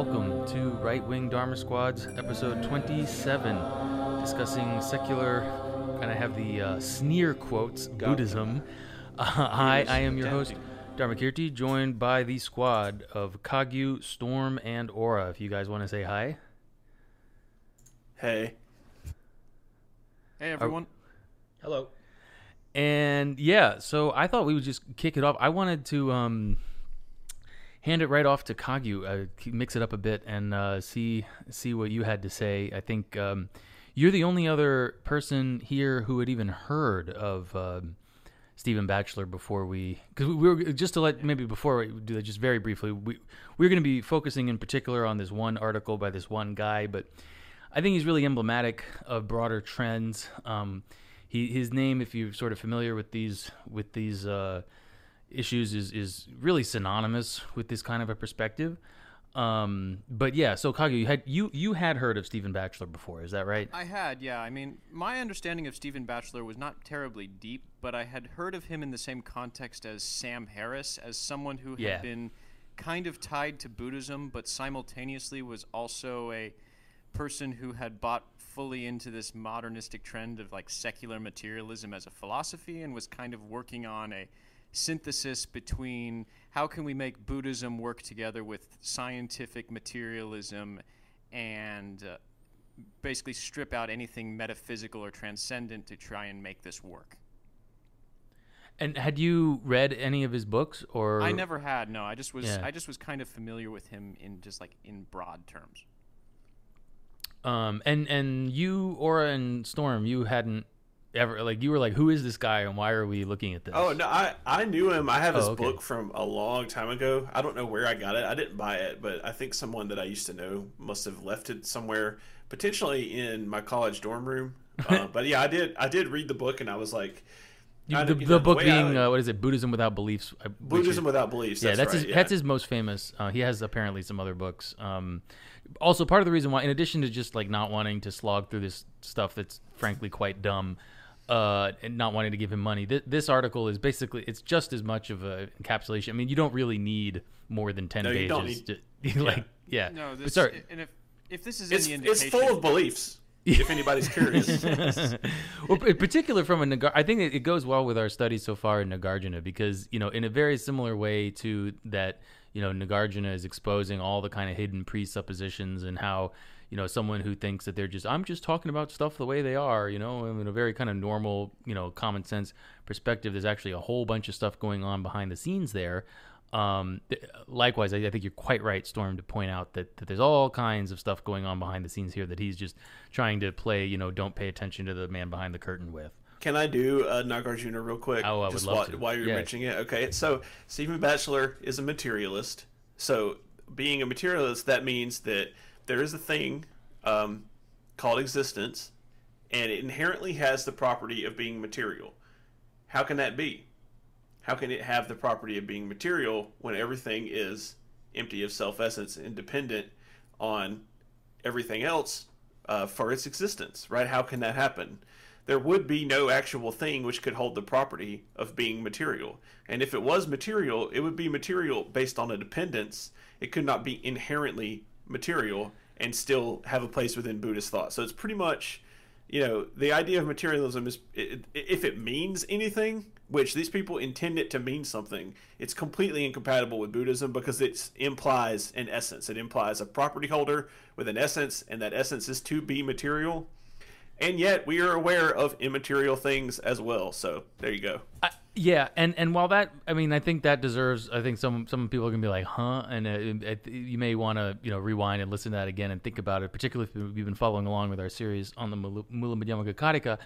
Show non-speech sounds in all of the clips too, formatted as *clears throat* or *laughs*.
and welcome to Right Wing Dharma Squad's episode 27, discussing secular, and I have the uh, sneer quotes, Buddhism. Uh, *laughs* hi, I am your host, Dharmakirti, joined by the squad of Kagyu, Storm, and Aura. If you guys want to say hi. Hey. Hey everyone. Hello. And yeah, so I thought we would just kick it off. I wanted to um, hand it right off to Kagyu, uh, mix it up a bit, and uh, see see what you had to say. I think um, you're the only other person here who had even heard of um, Stephen Batchelor before we, because we, we were just to let maybe before we do that, just very briefly, we we're going to be focusing in particular on this one article by this one guy, but I think he's really emblematic of broader trends. Um, he his name, if you're sort of familiar with these with these uh, issues, is is really synonymous with this kind of a perspective. Um, but yeah, so Kagyu, you had you you had heard of Stephen Batchelor before, is that right? I had, yeah. I mean, my understanding of Stephen Batchelor was not terribly deep, but I had heard of him in the same context as Sam Harris, as someone who had Yeah. been kind of tied to Buddhism, but simultaneously was also a person who had bought fully into this modernistic trend of like secular materialism as a philosophy and was kind of working on a synthesis between how can we make Buddhism work together with scientific materialism and uh, basically strip out anything metaphysical or transcendent to try and make this work. And had you read any of his books, or I never had. No, I just was. Yeah. I just was kind of familiar with him in just like in broad terms. Um, and and you, Aura and Storm, you hadn't ever like you were like, who is this guy and why are we looking at this? Oh no, I I knew him. I have his Oh, okay. book from a long time ago. I don't know where I got it. I didn't buy it, but I think someone that I used to know must have left it somewhere, potentially in my college dorm room. *laughs* Uh, but yeah, I did. I did read the book, and I was like, You- I- the, you the know, book way I- being uh, what is it? Buddhism without beliefs. Buddhism is- without beliefs. yeah, that's right, his that's his most famous. Uh, he has apparently some other books. Um, also, part of the reason why, in addition to just like not wanting to slog through this stuff that's frankly quite dumb, uh, and not wanting to give him money, th- this article is basically it's just as much of a encapsulation. I mean, you don't really need more than ten No, you pages. don't to, *laughs* like, yeah. No, this. sorry. And if if this is It's any it's full of beliefs. if anybody's *laughs* curious. *laughs* well, in particular from a Nagar, I think it, it goes well with our studies so far in Nagarjuna because you know, in a very similar way to that, you know, Nagarjuna is exposing all the kind of hidden presuppositions and how you know someone who thinks that they're just I'm just talking about stuff the way they are, you know, in a very kind of normal, you know, common sense perspective. There's actually a whole bunch of stuff going on behind the scenes there. Um, th- likewise, I, I think you're quite right, Storm, to point out that, that there's all kinds of stuff going on behind the scenes here that he's just trying to play, you know, don't pay attention to the man behind the curtain with. Can I do uh, Nagarjuna real quick? Oh, I would just love while, to. while you're Yeah. mentioning it. Okay, so Stephen Batchelor is a materialist. So being a materialist, that means that there is a thing um, called existence, and it inherently has the property of being material. How can that be? How can it have the property of being material when everything is empty of self essence and dependent on everything else uh, for its existence, right? How can that happen? There would be no actual thing which could hold the property of being material. And if it was material, it would be material based on a dependence. It could not be inherently material and still have a place within Buddhist thought. So it's pretty much, you know, the idea of materialism is if it means anything, which these people intend it to mean something, it's completely incompatible with Buddhism because it implies an essence. It implies a property holder with an essence, and that essence is to be material. And yet we are aware of immaterial things as well. So there you go. I, yeah, and and while that, I mean, I think that deserves. I think some some people are gonna be like, huh, and uh, it, you may want to you know rewind and listen to that again and think about it, particularly if you've been following along with our series on the Mula Madhyamaka Karika.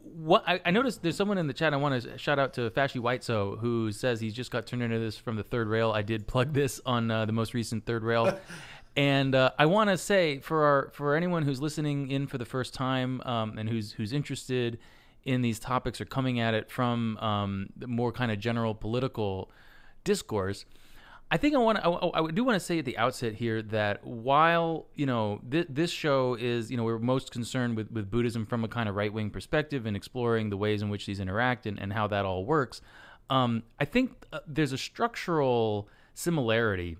What I, I noticed there's someone in the chat. I want to shout out to Fashy Whiteso who says he's just got turned into this from the third rail. I did plug this on uh, the most recent third rail. *laughs* And uh, I want to say for our for anyone who's listening in for the first time um, and who's who's interested in these topics or coming at it from um, more kind of general political discourse, I think I want to. I, I do want to say at the outset here that while you know th- this show is you know we're most concerned with with Buddhism from a kind of right wing perspective and exploring the ways in which these interact and, and how that all works. Um, I think uh, there's a structural similarity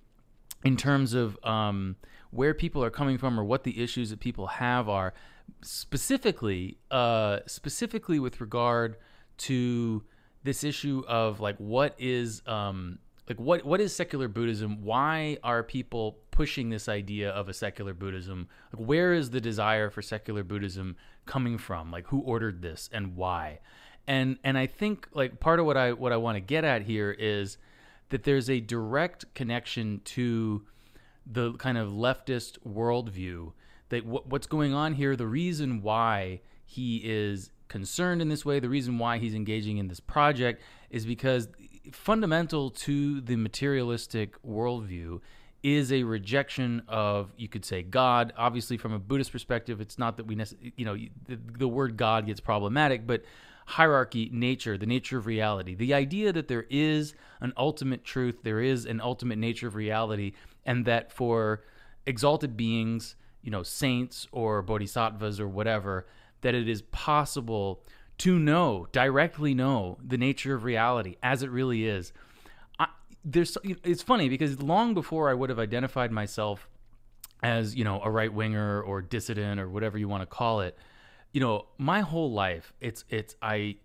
in terms of um, where people are coming from or what the issues that people have are specifically uh, specifically with regard to this issue of like what is um, like what what is secular Buddhism? Why are people pushing this idea of a secular Buddhism? Like where is the desire for secular Buddhism coming from? Like who ordered this and why? And and I think like part of what I what I want to get at here is that there's a direct connection to the kind of leftist worldview that w- what's going on here, the reason why he is concerned in this way, the reason why he's engaging in this project is because fundamental to the materialistic worldview is a rejection of you could say god. Obviously from a buddhist perspective it's not that we necessarily you know the, the word god gets problematic but hierarchy nature the nature of reality the idea that there is an ultimate truth there is an ultimate nature of reality and that for exalted beings you know saints or bodhisattvas or whatever that it is possible to know directly know the nature of reality as it really is. I, there's it's funny because long before i would have identified myself as you know a right winger or dissident or whatever you want to call it you know my whole life it's it's i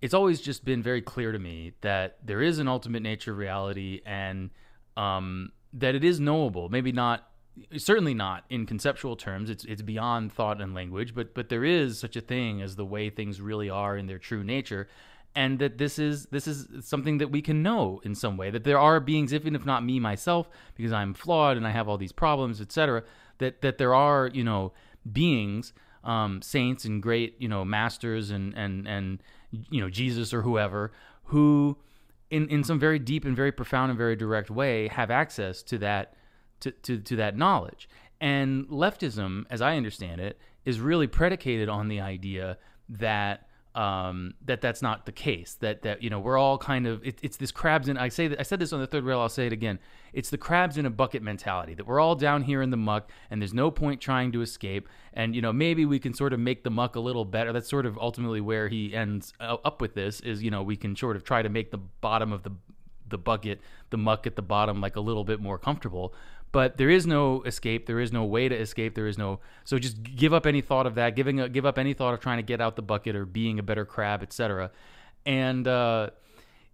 it's always just been very clear to me that there is an ultimate nature of reality and um, that it is knowable maybe not certainly not in conceptual terms. It's it's beyond thought and language but but there is such a thing as the way things really are in their true nature and that this is this is something that we can know in some way that there are beings even if not me myself because I'm flawed and I have all these problems etc that that there are you know beings um, saints and great you know masters and and and you know Jesus or whoever who in in some very deep and very profound and very direct way have access to that to, to, to that knowledge. And leftism, as I understand it, is really predicated on the idea that um, that that's not the case. That that you know we're all kind of it, it's this crabs in. I say that I said this on the third rail. I'll say it again. It's the crabs in a bucket mentality. That we're all down here in the muck, and there's no point trying to escape. And you know maybe we can sort of make the muck a little better. That's sort of ultimately where he ends up with this. Is you know we can sort of try to make the bottom of the the bucket, the muck at the bottom, like a little bit more comfortable but there is no escape there is no way to escape there is no so just give up any thought of that giving a, give up any thought of trying to get out the bucket or being a better crab etc and uh,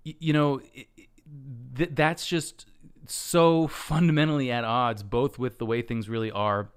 you know th- that's just so fundamentally at odds both with the way things really are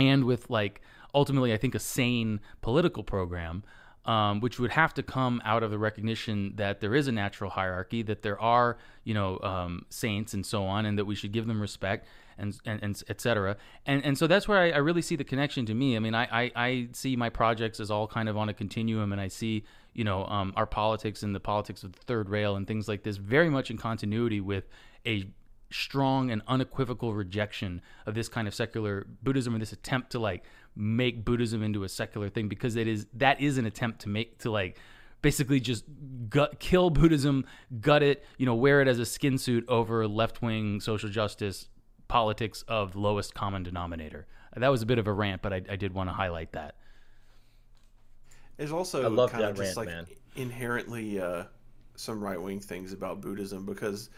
and with like ultimately i think a sane political program um, which would have to come out of the recognition that there is a natural hierarchy, that there are, you know, um, saints and so on, and that we should give them respect and and, and et cetera. And and so that's where I, I really see the connection to me. I mean, I, I, I see my projects as all kind of on a continuum, and I see you know um, our politics and the politics of the third rail and things like this very much in continuity with a strong and unequivocal rejection of this kind of secular Buddhism and this attempt to like make Buddhism into a secular thing because it is that is an attempt to make to like basically just gut kill Buddhism, gut it, you know, wear it as a skin suit over left wing social justice politics of lowest common denominator. That was a bit of a rant, but I, I did want to highlight that. There's also I love kind of just rant, like man. inherently uh, some right wing things about Buddhism because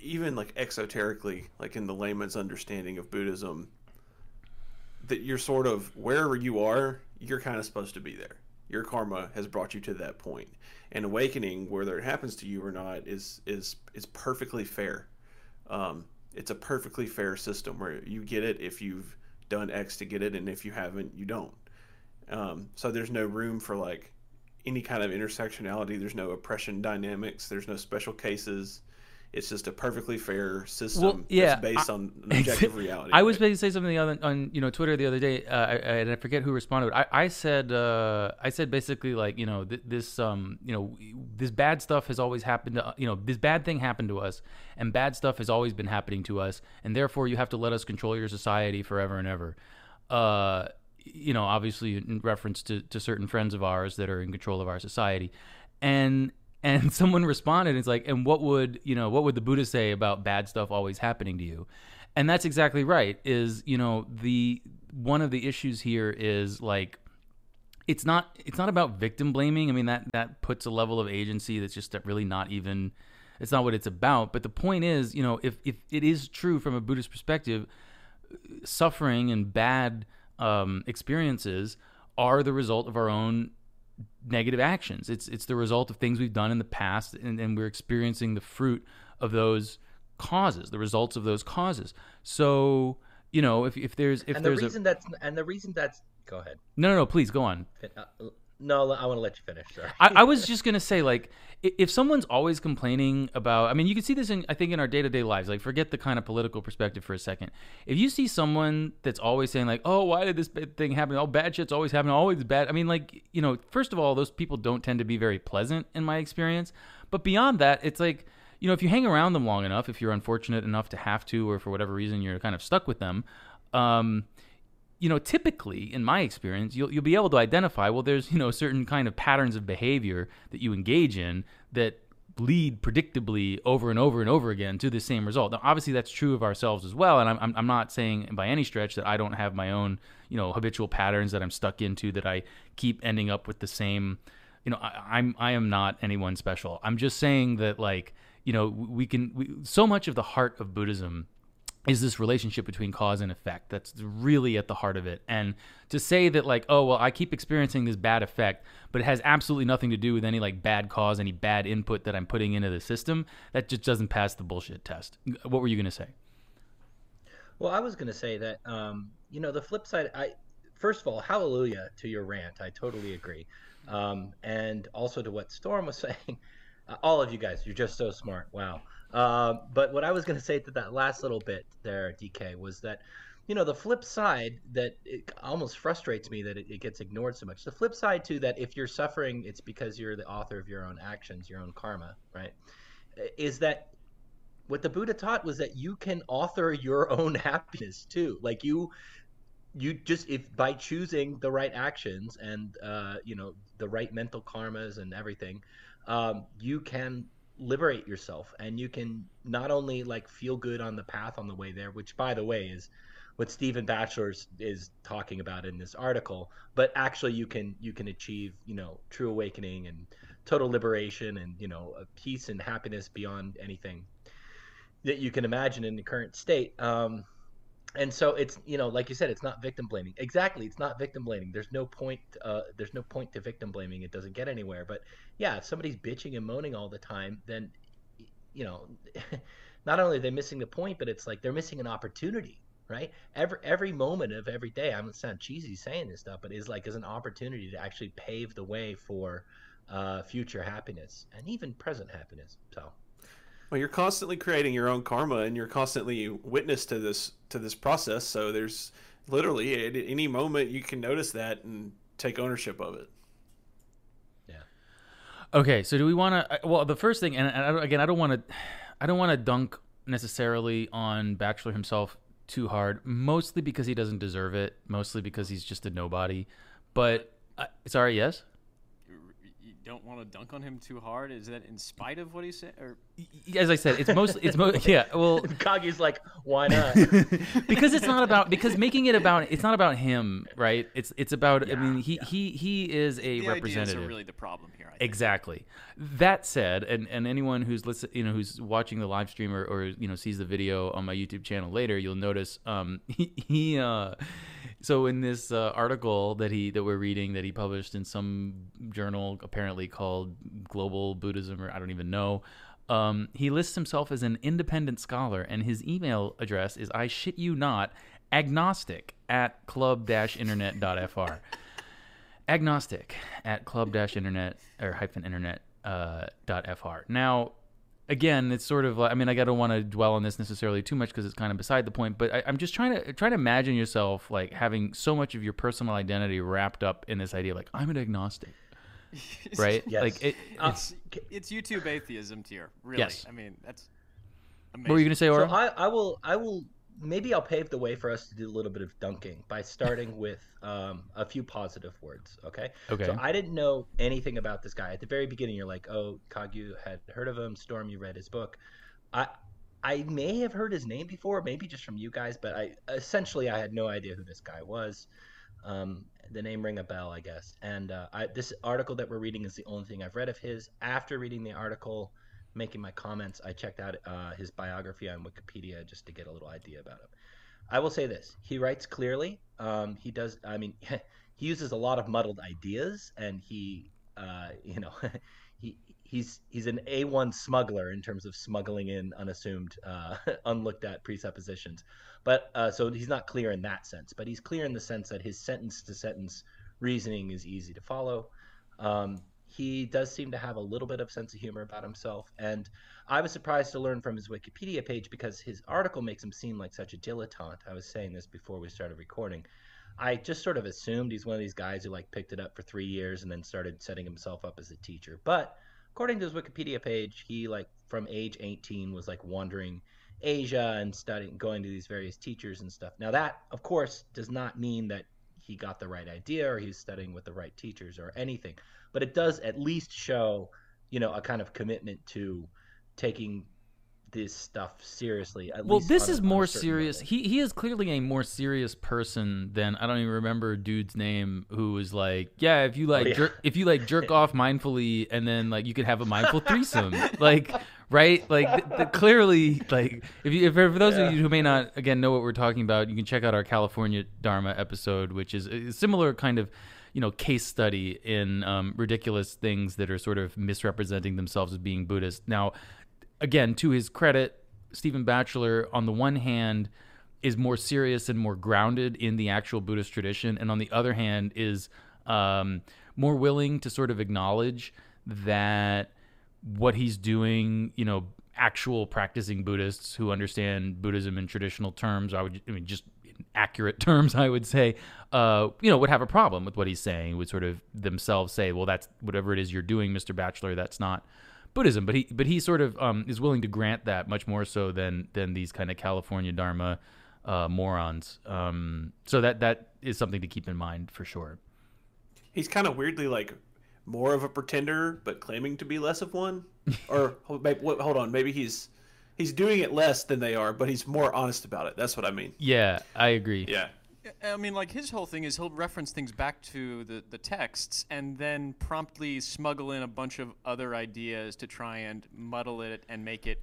even like exoterically, like in the layman's understanding of Buddhism, that you're sort of wherever you are, you're kind of supposed to be there. Your karma has brought you to that point. And awakening, whether it happens to you or not, is is is perfectly fair. Um, it's a perfectly fair system where you get it if you've done X to get it, and if you haven't, you don't. Um, so there's no room for like any kind of intersectionality. There's no oppression dynamics. There's no special cases. It's just a perfectly fair system well, yeah, based I, on objective *laughs* reality. I was going to say something other, on you know Twitter the other day, uh, I, and I forget who responded. I, I said uh, I said basically like you know th- this um you know this bad stuff has always happened to you know this bad thing happened to us, and bad stuff has always been happening to us, and therefore you have to let us control your society forever and ever. Uh, you know, obviously in reference to, to certain friends of ours that are in control of our society, and and *laughs* someone responded it's like and what would you know what would the buddha say about bad stuff always happening to you and that's exactly right is you know the one of the issues here is like it's not it's not about victim blaming i mean that that puts a level of agency that's just really not even It's not what it's about. But the point is, you know, if if it is true from a Buddhist perspective, suffering and bad um, experiences are the result of our own negative actions. It's it's the result of things we've done in the past, and, and we're experiencing the fruit of those causes, the results of those causes. So you know, if if there's if and the there's reason a that's and the reason that's go ahead. no no no please go on. Uh, No, I want to let you finish. Sorry. I, I was just gonna say, like, if someone's always complaining about, I mean, you can see this in, I think, in our day to day lives. Like, forget the kind of political perspective for a second. If you see someone that's always saying, like, oh, why did this thing happen? Oh, bad shit's always happening, always bad. I mean, like, you know, first of all, those people don't tend to be very pleasant in my experience. But beyond that, it's like, you know, if you hang around them long enough, if you're unfortunate enough to have to, or for whatever reason you're kind of stuck with them, um, you know, typically in my experience, you'll you'll be able to identify. Well, there's you know certain kind of patterns of behavior that you engage in that lead predictably over and over and over again to the same result. Now, obviously, that's true of ourselves as well. And I'm I'm, not saying by any stretch that I don't have my own you know habitual patterns that I'm stuck into that I keep ending up with the same. You know, I, I'm I am not anyone special. I'm just saying that like you know we can we, so much of the heart of Buddhism is this relationship between cause and effect that's really at the heart of it and to say that like oh well i keep experiencing this bad effect but it has absolutely nothing to do with any like bad cause any bad input that i'm putting into the system that just doesn't pass the bullshit test what were you going to say Well, I was going to say that, um, you know, the flip side, I first of all, hallelujah to your rant. I totally agree. Um, and also to what Storm was *laughs* saying. Uh, all of you guys, you're just so smart. Wow. Um, but what I was going to say to that last little bit there, DK, was that, you know, the flip side that it almost frustrates me that it, it gets ignored so much. The flip side to that, if you're suffering, it's because you're the author of your own actions, your own karma, right? Is that what the Buddha taught was that you can author your *laughs* own happiness too. Like you, you just if by choosing the right actions and uh, you know the right mental karmas and everything, um, you can liberate yourself and you can not only like feel good on the path on the way there, which by the way is what Stephen Batchelor is talking about in this article, but actually you can you can achieve you know true awakening and total liberation and you know peace and happiness beyond anything that you can imagine in the current state. Um, and so it's you know like you said it's not victim blaming. Exactly it's not victim blaming. There's no point uh, there's no point to victim blaming. It doesn't get anywhere. But yeah if somebody's bitching and moaning all the time then you know *laughs* not only are they missing the point but it's like they're missing an opportunity right? Every every moment of every day i'm sound cheesy saying this stuff but is like is an opportunity to actually pave the way for uh, future happiness and even present happiness. So Well, you're constantly creating your own karma, and you're constantly witness to this to this process. So there's literally at any moment you can notice that and take ownership of it. Yeah. Okay, so do we want to? Well, the first thing, and, I again, I don't want to, I don't want to dunk necessarily on Batchelor himself too hard. Mostly because he doesn't deserve it. Mostly because he's just a nobody. But uh, sorry, yes. You don't want to dunk on him too hard. Is that in spite of what he said? Or As I said, it's mostly, it's mo- *laughs* yeah. Well, *laughs* Kagyu's like why not *laughs* because it's not about because making it about it's not about him, right? It's it's about. I mean, he he he is a the ideas representative. are really the problem here. I think. Exactly. That said, and, and anyone who's listen, you know, who's watching the live stream or, or you know sees the video on my YouTube channel later, you'll notice um, he, he uh, so in this uh, article that he that we're reading that he published in some journal apparently called Global Buddhism or I don't even know. Um, he lists himself as an independent scholar, and his email address is I shit you not agnostic at club-internet.fr agnostic at club-internet or hyphen internet uh, fr. Now, again, it's sort of like I mean, like, I don't want to dwell on this necessarily too much because it's kind of beside the point. But I, I'm just trying to try to imagine yourself like having so much of your personal identity wrapped up in this idea, like I'm an agnostic, *laughs* right? Yes. Like, it, Uh, it's. It's YouTube atheism tier. Really. Yes. I mean, that's. What were you gonna say, So I, I will I will maybe I'll pave the way for us to do a little bit of dunking by starting *laughs* with um, a few positive words. Okay. Okay. So I didn't know anything about this guy at the very beginning. You're like, oh, Kagyu had heard of him. Storm, you read his book. I I may have heard his name before, maybe just from you guys, but I essentially I had no idea who this guy was. Um, the name ring a bell, I guess. And uh, I, this article that we're reading is the only thing I've read of his. After reading the article, making my comments, I checked out uh, his biography on Wikipedia just to get a little idea about him. I will say this: he writes clearly. Um, he does. I mean, *laughs* he uses a lot of muddled ideas, and he, uh, you know, *laughs* he he's he's an A1 smuggler in terms of smuggling in unassumed, uh, *laughs* unlooked at presuppositions. But uh, so he's not clear in that sense, but he's clear in the sense that his sentence to sentence reasoning is easy to follow. Um, he does seem to have a little bit of sense of humor about himself, and I was surprised to learn from his Wikipedia page because his article makes him seem like such a dilettante. I was saying this before we started recording. I just sort of assumed he's one of these guys who like picked it up for three years and then started setting himself up as a teacher. But according to his Wikipedia page, he like from age 18 was like wandering Asia and studying, going to these various teachers and stuff. Now that, of course, does not mean that he got the right idea or he's studying with the right teachers or anything, but it does at least show, you know, a kind of commitment to taking this stuff seriously. well, this a, is more serious. Level. He he is clearly a more serious person than I don't even remember dude's name who was like, yeah, if you like oh, yeah. jerk, if you like jerk off mindfully and then like you could have a mindful threesome, *laughs* like right, like the, the, clearly like if you if for those yeah. of you who may not again know what we're talking about, you can check out our California Dharma episode, which is a similar kind of you know case study in um, ridiculous things that are sort of misrepresenting themselves as being Buddhist. Now again, to his credit, Stephen Batchelor, on the one hand, is more serious and more grounded in the actual Buddhist tradition, and on the other hand, is um, more willing to sort of acknowledge that what he's doing, you know, actual practicing Buddhists who understand Buddhism in traditional terms, I would, I mean, just accurate *laughs* terms, I would say, uh, you know, would have a problem with what he's saying. Would sort of themselves say, well, that's whatever it is you're doing, Mr. Batchelor, that's not Buddhism, but he but he sort of um, is willing to grant that much more so than than these kind of California Dharma uh, morons. Um, so that that is something to keep in mind for sure. He's kind of weirdly like more of a pretender, but claiming to be less of one. or *laughs* hold on, maybe he's he's doing it less than they are, but he's more honest about it. That's what I mean. Yeah, I agree. Yeah. I mean, like his whole thing is he'll reference things back to the, the texts and then promptly smuggle in a bunch of other ideas to try and muddle it and make it,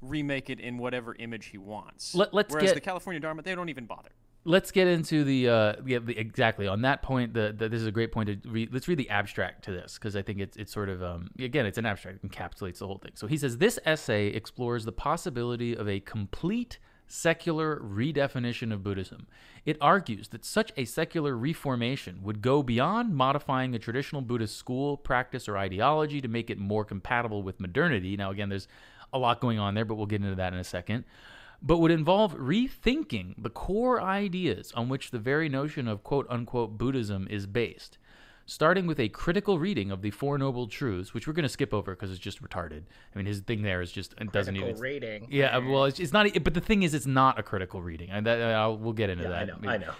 remake it in whatever image he wants. Let, us Whereas get, the California Dharma, they don't even bother. Let's get into the, uh, yeah, the, exactly on that point. The, the, this is a great point to read. Let's read the abstract to this because I think it's it's sort of um, again it's an abstract it encapsulates the whole thing. So he says this essay explores the possibility of a complete secular redefinition of Buddhism. It argues that such a secular reformation would go beyond modifying a traditional Buddhist school, practice, or ideology to make it more compatible with modernity. Now, again, there's a lot going on there, but we'll get into that in a second. But would involve rethinking the core ideas on which the very notion of quote unquote Buddhism is based starting with a critical reading of the Four Noble Truths, which we're going to skip over because it's just retarded. I mean, his thing there is just it doesn't even rating. Yeah, uh, well, it's, it's, not. But the thing is, it's not a critical reading, and that uh, I'll, we'll get into yeah, that. I know. I know.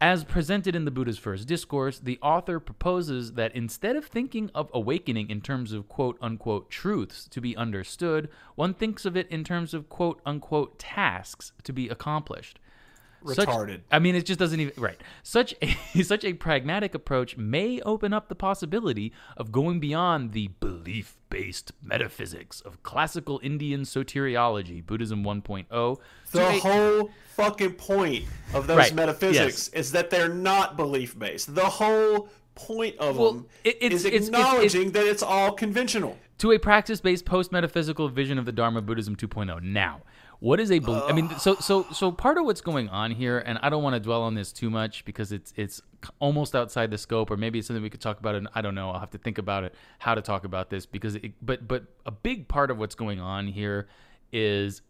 As presented in the Buddha's first discourse, the author proposes that instead of thinking of awakening in terms of quote unquote truths to be understood, one thinks of it in terms of quote unquote tasks to be accomplished retarded. Such, I mean, it just doesn't even right. Such a *laughs* such a pragmatic approach may open up the possibility of going beyond the belief-based metaphysics of classical Indian soteriology, Buddhism 1.0. The whole fucking point of those right. metaphysics yes. is that they're not belief-based. The whole point of well, them it, it's, is acknowledging it's, it's, that it's all conventional. To a practice-based post-metaphysical vision of the Dharma Buddhism 2.0. Now, what is a belief? I mean, so so so part of what's going on here, and I don't want to dwell on this too much because it's it's almost outside the scope, or maybe it's something we could talk about. And I don't know. I'll have to think about it, how to talk about this, because it, but but a big part of what's going on here is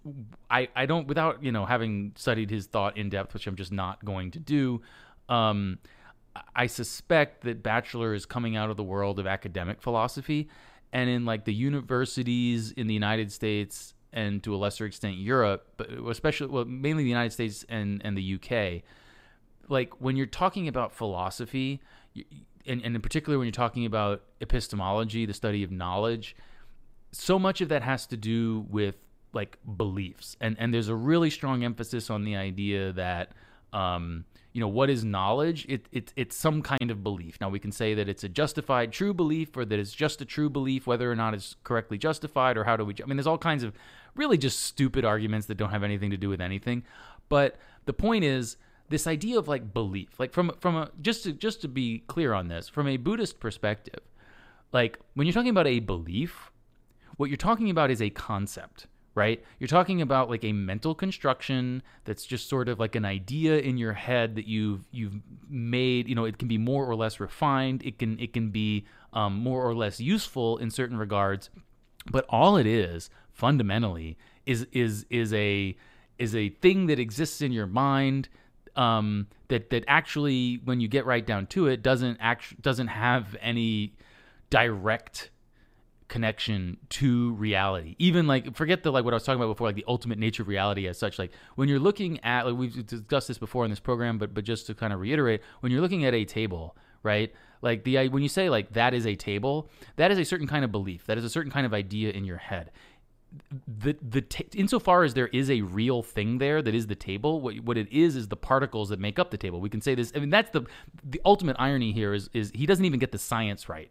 I I don't without you know having studied his thought in depth, which I'm just not going to do. Um, I suspect that Batchelor is coming out of the world of academic philosophy, and in like the universities in the United States and to a lesser extent Europe, but especially well, mainly the United States and and the UK. Like when you're talking about philosophy, and, and in particular when you're talking about epistemology, the study of knowledge, so much of that has to do with like beliefs, and and there's a really strong emphasis on the idea that um, you know what is knowledge? It, it it's some kind of belief. Now we can say that it's a justified true belief or that it's just a true belief whether or not it's correctly justified or how do we i mean there's all kinds of really just stupid arguments that don't have anything to do with anything. But the point is this idea of like belief like from from a just to just to be clear on this from a buddhist perspective like when you're talking about a belief what you're talking about is a concept right? You're talking about like a mental construction that's just sort of like an idea in your head that you've you've made. You know, it can be more or less refined. It can it can be um, more or less useful in certain regards, but all it is fundamentally is is is a is a thing that exists in your mind um, that that actually, when you get right down to it, doesn't act doesn't have any direct connection to reality. Even like forget the like what i was talking about before like the ultimate nature of reality as such. Like when you're looking at like we've discussed this before in this program but but just to kind of reiterate when you're looking at a table right? Like the when you say like that is a table that is a certain kind of belief. That is a certain kind of idea in your head. The the ta- insofar as there is a real thing there that is the table what what it is is the particles that make up the table. We can say this i mean that's the the ultimate irony here is is he doesn't even get the science right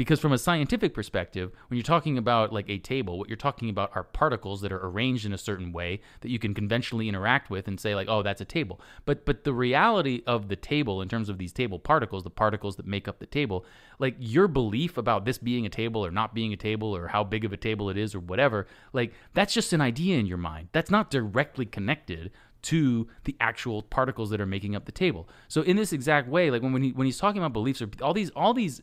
because from a scientific perspective when you're talking about like a table what you're talking about are particles that are arranged in a certain way that you can conventionally interact with and say like oh that's a table. But but the reality of the table in terms of these table particles the particles that make up the table like your belief about this being a table or not being a table or how big of a table it is or whatever like that's just an idea in your mind. That's not directly connected to the actual particles that are making up the table. So in this exact way like when when, he, when he's talking about beliefs or all these all these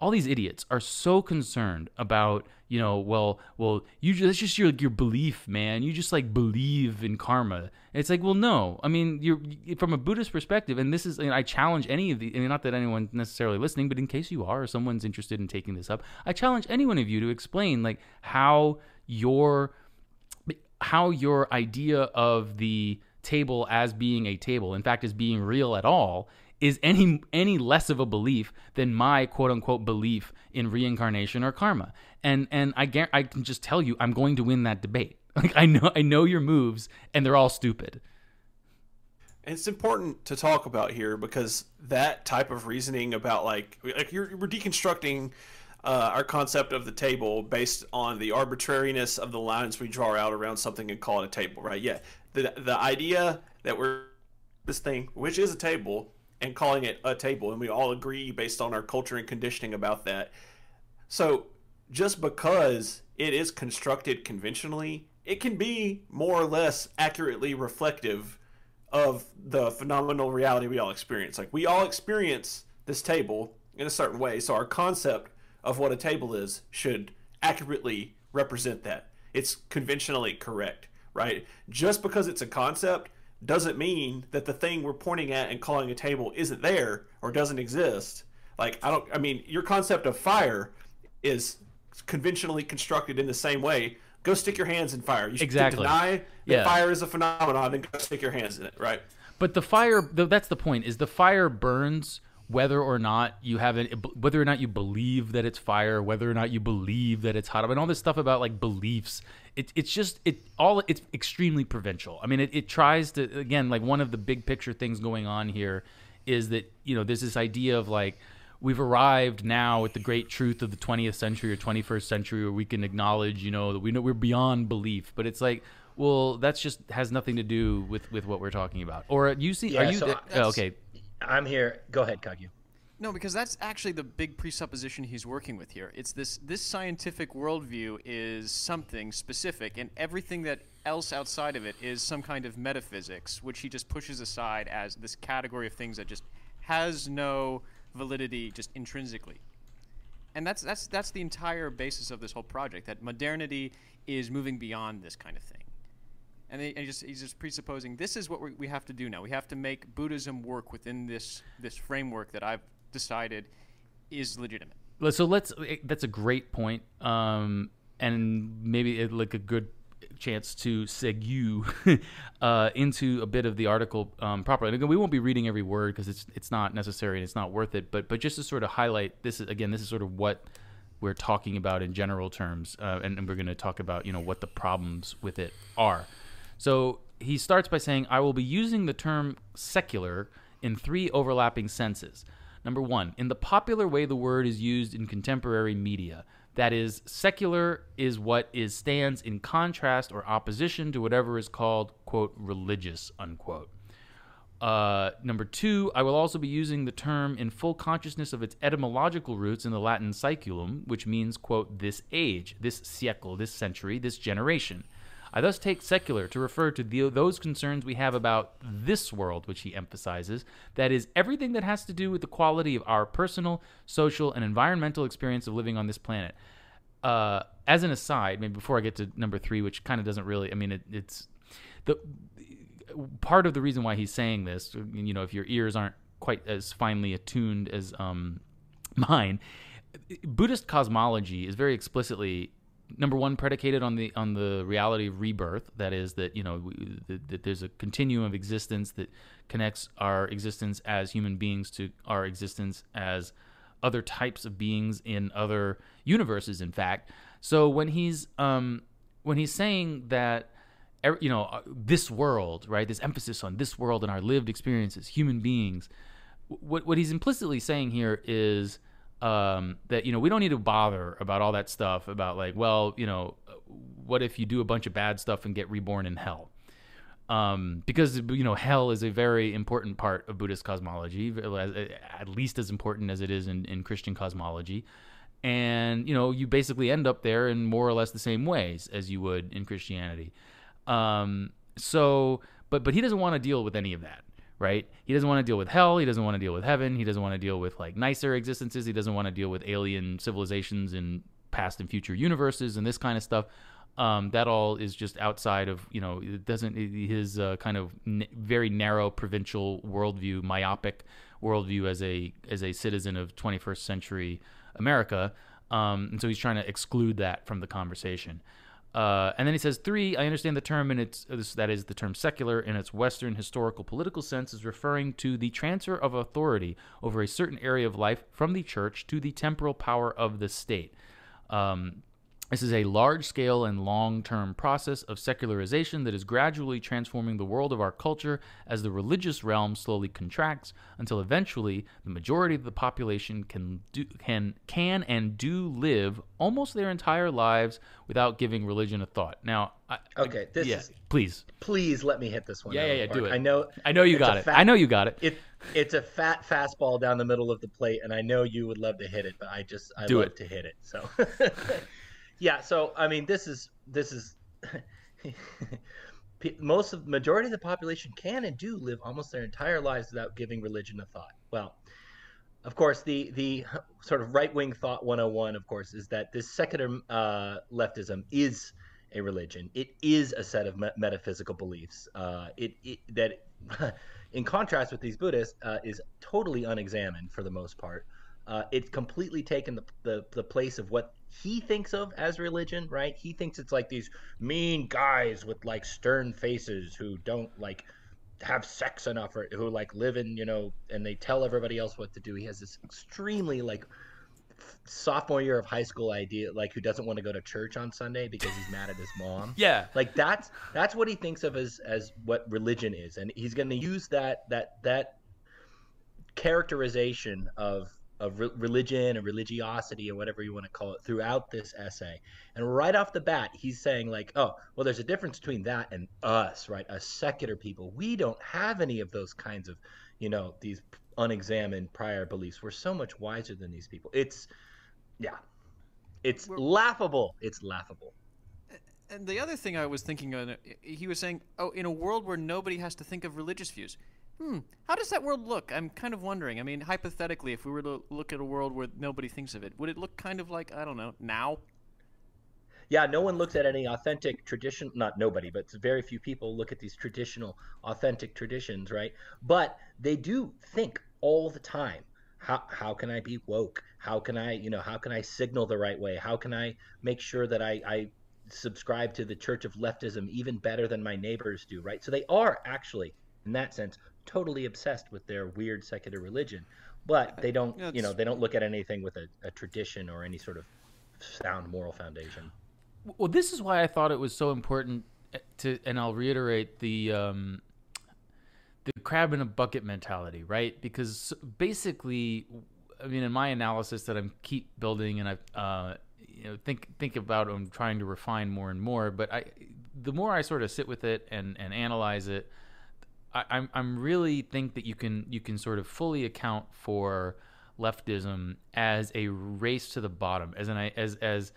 all these idiots are so concerned about you know well well you just, that's just your your belief man. You just like believe in karma. It's like well no. I mean you're from a buddhist perspective and this is and i challenge any of the mean, not that anyone's necessarily listening but in case you are or someone's interested in taking this up i challenge any one of you to explain like how your how your idea of the table as being a table in fact as being real at all is any any less of a belief than my quote unquote belief in reincarnation or karma. And and I gar- I can just tell you I'm going to win that debate. *laughs* Like I know I know your moves and they're all stupid. It's important to talk about here because that type of reasoning about like like you're we're deconstructing uh, our concept of the table based on the arbitrariness of the lines we draw out around something and call it a table, right? Yeah, the the idea that we're this thing, which is a table, and calling it a table, and we all agree based on our culture and conditioning about that. So just because it is constructed conventionally, it can be more or less accurately reflective of the phenomenal reality we all experience. Like we all experience this table in a certain way, so our concept of what a table is should accurately represent that. It's conventionally correct, right? Just because it's a concept doesn't mean that the thing we're pointing at and calling a table isn't there or doesn't exist. Like I don't I mean your concept of fire is conventionally constructed in the same way. Go stick your hands in fire. You exactly. deny that yeah. fire is a phenomenon, then go stick your hands in it, right? But the fire that's the point is the fire burns whether or not you have it, whether or not you believe that it's fire, whether or not you believe that it's hot, I mean, all this stuff about like beliefs. It, it's just it all it's extremely provincial. I mean, it, it tries to again like one of the big picture things going on here is that you know there's this idea of like we've arrived now at the great truth of the 20th century or 21st century where we can acknowledge you know that we know we're beyond belief, but it's like well that's just has nothing to do with with what we're talking about. Or you see, Yeah, are you so uh, okay? I'm here. Go ahead, Kagyu. No, because that's actually the big presupposition he's working with here. It's this this scientific worldview is something specific, and everything that else outside of it is some kind of metaphysics, which he just pushes aside as this category of things that just has no validity just intrinsically. And that's that's that's the entire basis of this whole project. That modernity is moving beyond this kind of thing. And and he just, he's just presupposing this is what we, we have to do now. We have to make Buddhism work within this this framework that I've decided is legitimate. So let's. That's a great point, um, and maybe it, like a good chance to segue *laughs* uh, into a bit of the article um, properly. And again, we won't be reading every word because it's it's not necessary and it's not worth it. But but just to sort of highlight this is again, this is sort of what we're talking about in general terms, uh, and, and we're going to talk about you know what the problems with it are. So he starts by saying, I will be using the term secular in three overlapping senses. Number one, in the popular way the word is used in contemporary media. That is, secular is what is stands in contrast or opposition to whatever is called, quote, religious, unquote. Uh, number two, I will also be using the term in full consciousness of its etymological roots in the Latin saeculum, which means, quote, this age, this siècle, this century, this generation. I thus take secular to refer to the, those concerns we have about this world, which he emphasizes. That is, everything that has to do with the quality of our personal, social, and environmental experience of living on this planet. Uh, as an aside, maybe before I get to number three, which kind of doesn't really, I mean, it, it's the part of the reason why he's saying this. You know, if your ears aren't quite as finely attuned as um, *laughs* mine, Buddhist cosmology is very explicitly number one predicated on the on the reality of rebirth. That is that you know we, that, that, there's a continuum of existence that connects our existence as human beings to our existence as other types of beings in other universes in fact. So when he's um when he's saying that you know uh, this world right this emphasis on this world and our lived experiences human beings what what he's implicitly saying here is um, that you know we don't need to bother about all that stuff about like well you know what if you do a bunch of bad stuff and get reborn in hell? Um, because you know hell is a very important part of Buddhist cosmology at least as important as it is in, in Christian cosmology. And you know you basically end up there in more or less the same ways as you would in Christianity. Um, so but but he doesn't want to deal with any of that right? He doesn't want to deal with hell. He doesn't want to deal with heaven. He doesn't want to deal with like nicer existences. He doesn't want to deal with alien civilizations in past and future universes and this kind of stuff. Um, that all is just outside of you know it doesn't his uh, kind of n- very narrow provincial worldview, myopic worldview as a as a citizen of 21st century America, um, and so he's trying to exclude that from the conversation. Uh, and then he says three. I understand the term in its that is the term secular in its Western historical political sense is referring to the transfer of authority over a certain area of life from the church to the temporal power of the state. Um, this is a large scale and long term process of secularization that is gradually transforming the world of our culture as the religious realm slowly contracts until eventually the majority of the population can, do, can, can and do live almost their entire lives without giving religion a thought. Now, I, okay, this yeah, is, please. Please let me hit this one. Yeah, yeah, yeah, do it. I know I know you got it. Fat, I know you got it. it. It's a fat fastball down the middle of the plate, and I know you would love to hit it, but I just I do love it. to hit it. So *laughs* Yeah, so I mean, this is this is *laughs* most of majority of the population can and do live almost their entire lives without giving religion a thought. Well, of course, the the sort of right wing thought 101, of course, is that this secular uh, leftism is a religion. It is a set of me- metaphysical beliefs. Uh, it, it, that, *laughs* in contrast with these Buddhists, uh, is totally unexamined for the most part. Uh, it's completely taken the, the, the place of what he thinks of as religion, right? He thinks it's like these mean guys with like stern faces who don't like have sex enough or who like live in, you know, and they tell everybody else what to do. He has this extremely like sophomore year of high school idea like who doesn't want to go to church on Sunday because he's mad at his mom. *laughs* Yeah. Like that's that's what he thinks of as as what religion is and he's going to use that that that characterization of of re- religion or religiosity or whatever you want to call it throughout this essay. And right off the bat, he's saying like, "Oh, well, there's a difference between that and us, right? Us secular people. We don't have any of those kinds of, you know, these unexamined prior beliefs. We're so much wiser than these people. It's, yeah, it's We're... laughable. It's laughable." And the other thing I was thinking of, he was saying, "Oh, in a world where nobody has to think of religious views." Hmm. How does that world look? I'm kind of wondering. I mean, hypothetically, if we were to look at a world where nobody thinks of it, would it look kind of like I don't know now? Yeah, no one looks at any authentic tradition. Not nobody, but very few people look at these traditional, authentic traditions, right? But they do think all the time. How how can I be woke? How can I you know how can I signal the right way? How can I make sure that I I subscribe to the church of leftism even better than my neighbors do, right? So they are actually in that sense totally obsessed with their weird secular religion, but they don't, you know, they don't look at anything with a, a tradition or any sort of sound moral foundation. Well, this is why I thought it was so important to and I'll reiterate the um, the crab in a bucket mentality, right? Because basically, I mean, in my analysis that I'm keep building and I uh, you know think think about, I'm trying to refine more and more. But I, the more I sort of sit with it and and analyze it, I, I'm I'm really think that you can you can sort of fully account for leftism as a race to the bottom, as an as as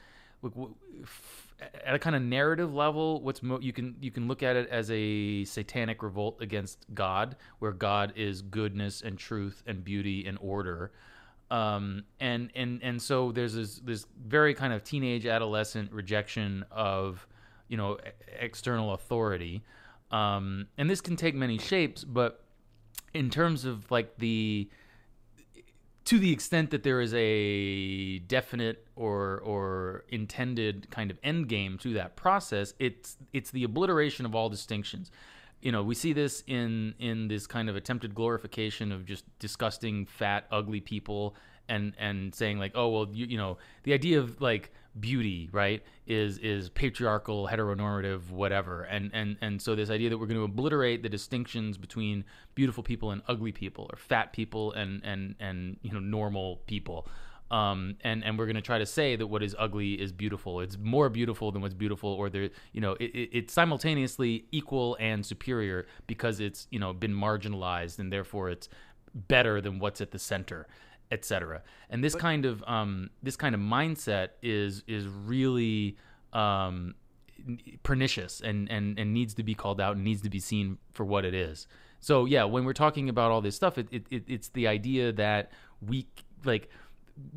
at a kind of narrative level, what's mo- you can you can look at it as a satanic revolt against God, where God is goodness and truth and beauty and order, um, and and and so there's this this very kind of teenage adolescent rejection of you know external authority, um, and this can take many shapes, but in terms of like the to the extent that there is a definite or or intended kind of end game to that process, it's it's the obliteration of all distinctions. You know, we see this in in this kind of attempted glorification of just disgusting, fat, ugly people, and and saying like, oh well, you, you know, the idea of like beauty, right, is is patriarchal, heteronormative, whatever. And and and so this idea that we're going to obliterate the distinctions between beautiful people and ugly people, or fat people and and and you know normal people. Um, and and we're going to try to say that what is ugly is beautiful. It's more beautiful than what's beautiful, or there, you know, it, it, it's simultaneously equal and superior because it's you know been marginalized, and therefore it's better than what's at the center etc. And this but, kind of um, this kind of mindset is is really um, pernicious and, and and needs to be called out and needs to be seen for what it is. So yeah, when we're talking about all this stuff, it, it, it it's the idea that we like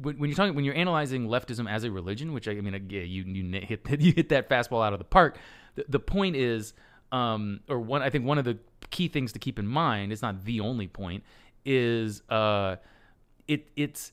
when, when, you're talking when you're analyzing leftism as a religion, which I, I mean, yeah, you you hit *laughs* you hit that fastball out of the park. The, the point is, um, or one I think one of the key things to keep in mind. It's not the only point. Is uh, it it's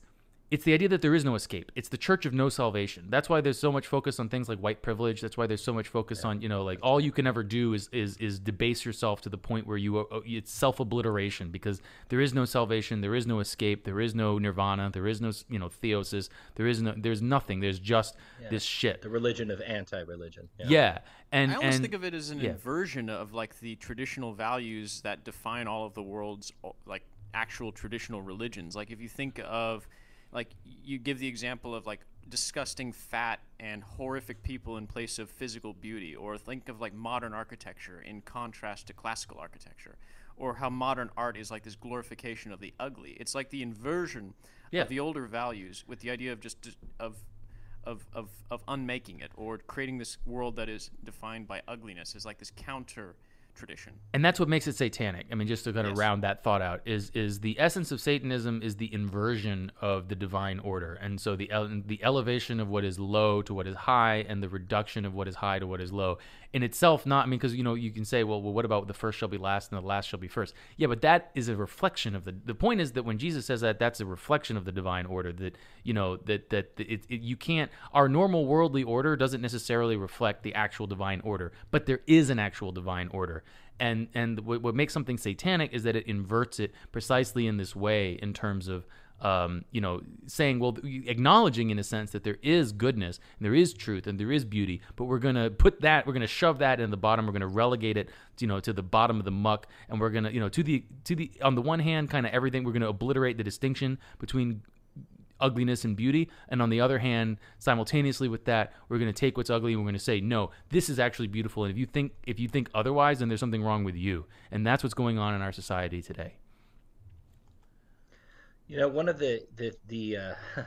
it's the idea that there is no escape. It's the church of no salvation. That's why there's so much focus on things like white privilege. That's why there's so much focus yeah. on you know like all you can ever do is is is debase yourself to the point where you uh, it's self obliteration because there is no salvation, there is no escape, there is no nirvana, there is no you know theosis, there is no there's nothing. There's just yeah. this shit. The religion of anti-religion. Yeah, yeah. and I almost and, think of it as an inversion of like the traditional values that define all of the world's like actual traditional religions. Like if you think of like you give the example of like disgusting fat and horrific people in place of physical beauty or think of like modern architecture in contrast to classical architecture or how modern art is like this glorification of the ugly it's like the inversion yeah. of the older values with the idea of just of of, of, of unmaking it or creating this world that is defined by ugliness is like this counter tradition. And that's what makes it satanic. I mean, just to kind of yes. round that thought out, is is the essence of Satanism is the inversion of the divine order, and so the the elevation of what is low to what is high, and the reduction of what is high to what is low. In itself, not I mean, because you know you can say, well, well, what about the first shall be last and the last shall be first? Yeah, but that is a reflection of the. The point is that when Jesus says that, that's a reflection of the divine order. That you know that that it, it you can't. Our normal worldly order doesn't necessarily reflect the actual divine order, but there is an actual divine order and and what, what makes something satanic is that it inverts it precisely in this way in terms of um, you know, saying, well, acknowledging in a sense that there is goodness and there is truth and there is beauty, but we're going to put that, we're going to shove that in the bottom. We're going to relegate it, you know, to the bottom of the muck, and we're going to, you know, to the to the on the one hand, kind of everything. We're going to obliterate the distinction between ugliness and beauty. And on the other hand, simultaneously with that, we're going to take what's ugly and we're going to say, no, this is actually beautiful. And if you think if you think otherwise, then there's something wrong with you. And that's what's going on in our society today. You know, one of the the the uh, *laughs*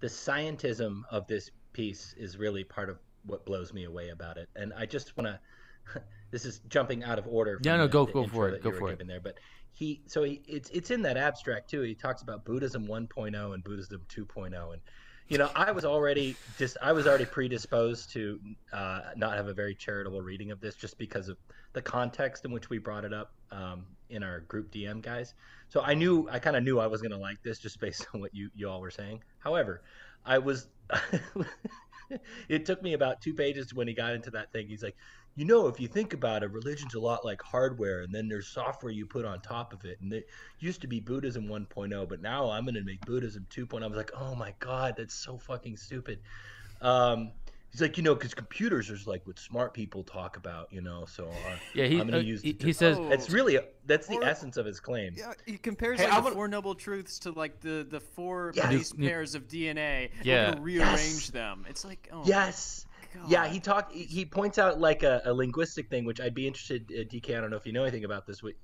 the scientism of this piece is really part of what blows me away about it. And I just want to. *laughs* This is jumping out of order. Yeah, no, the, go the go for it. Go for it. There, but he so he it's it's in that abstract too. He talks about Buddhism 1.0 and Buddhism 2.0, and you know I was already just I was already predisposed to uh, not have a very charitable reading of this just because of the context in which we brought it up um, in our group DM guys. So I knew I kind of knew I was to like this just based *laughs* on what you you all were saying. However, I was. *laughs* it took me about two pages when he got into that thing. He's like, you know, if you think about it, religion's a lot like hardware, and then there's software you put on top of it. And it used to be Buddhism 1.0, but now I'm going to make Buddhism 2.0. I was like, oh my God, that's so fucking stupid. Um, he's like, you know, because computers is like what smart people talk about, you know. So uh, Yeah, he I'm gonna uh, use. he, the he says it's really that's the Or- essence of his claim. Yeah, he compares Hey, like I the would- four noble truths to like the the four Yes. base Nu- nu- pairs of DNA. Yeah. We're rearrange Yes. them. It's like oh Yes. Yeah, he talked. he- He points out like a, a linguistic thing, which I'd be interested. Uh, DK, I don't know if you know anything about this. What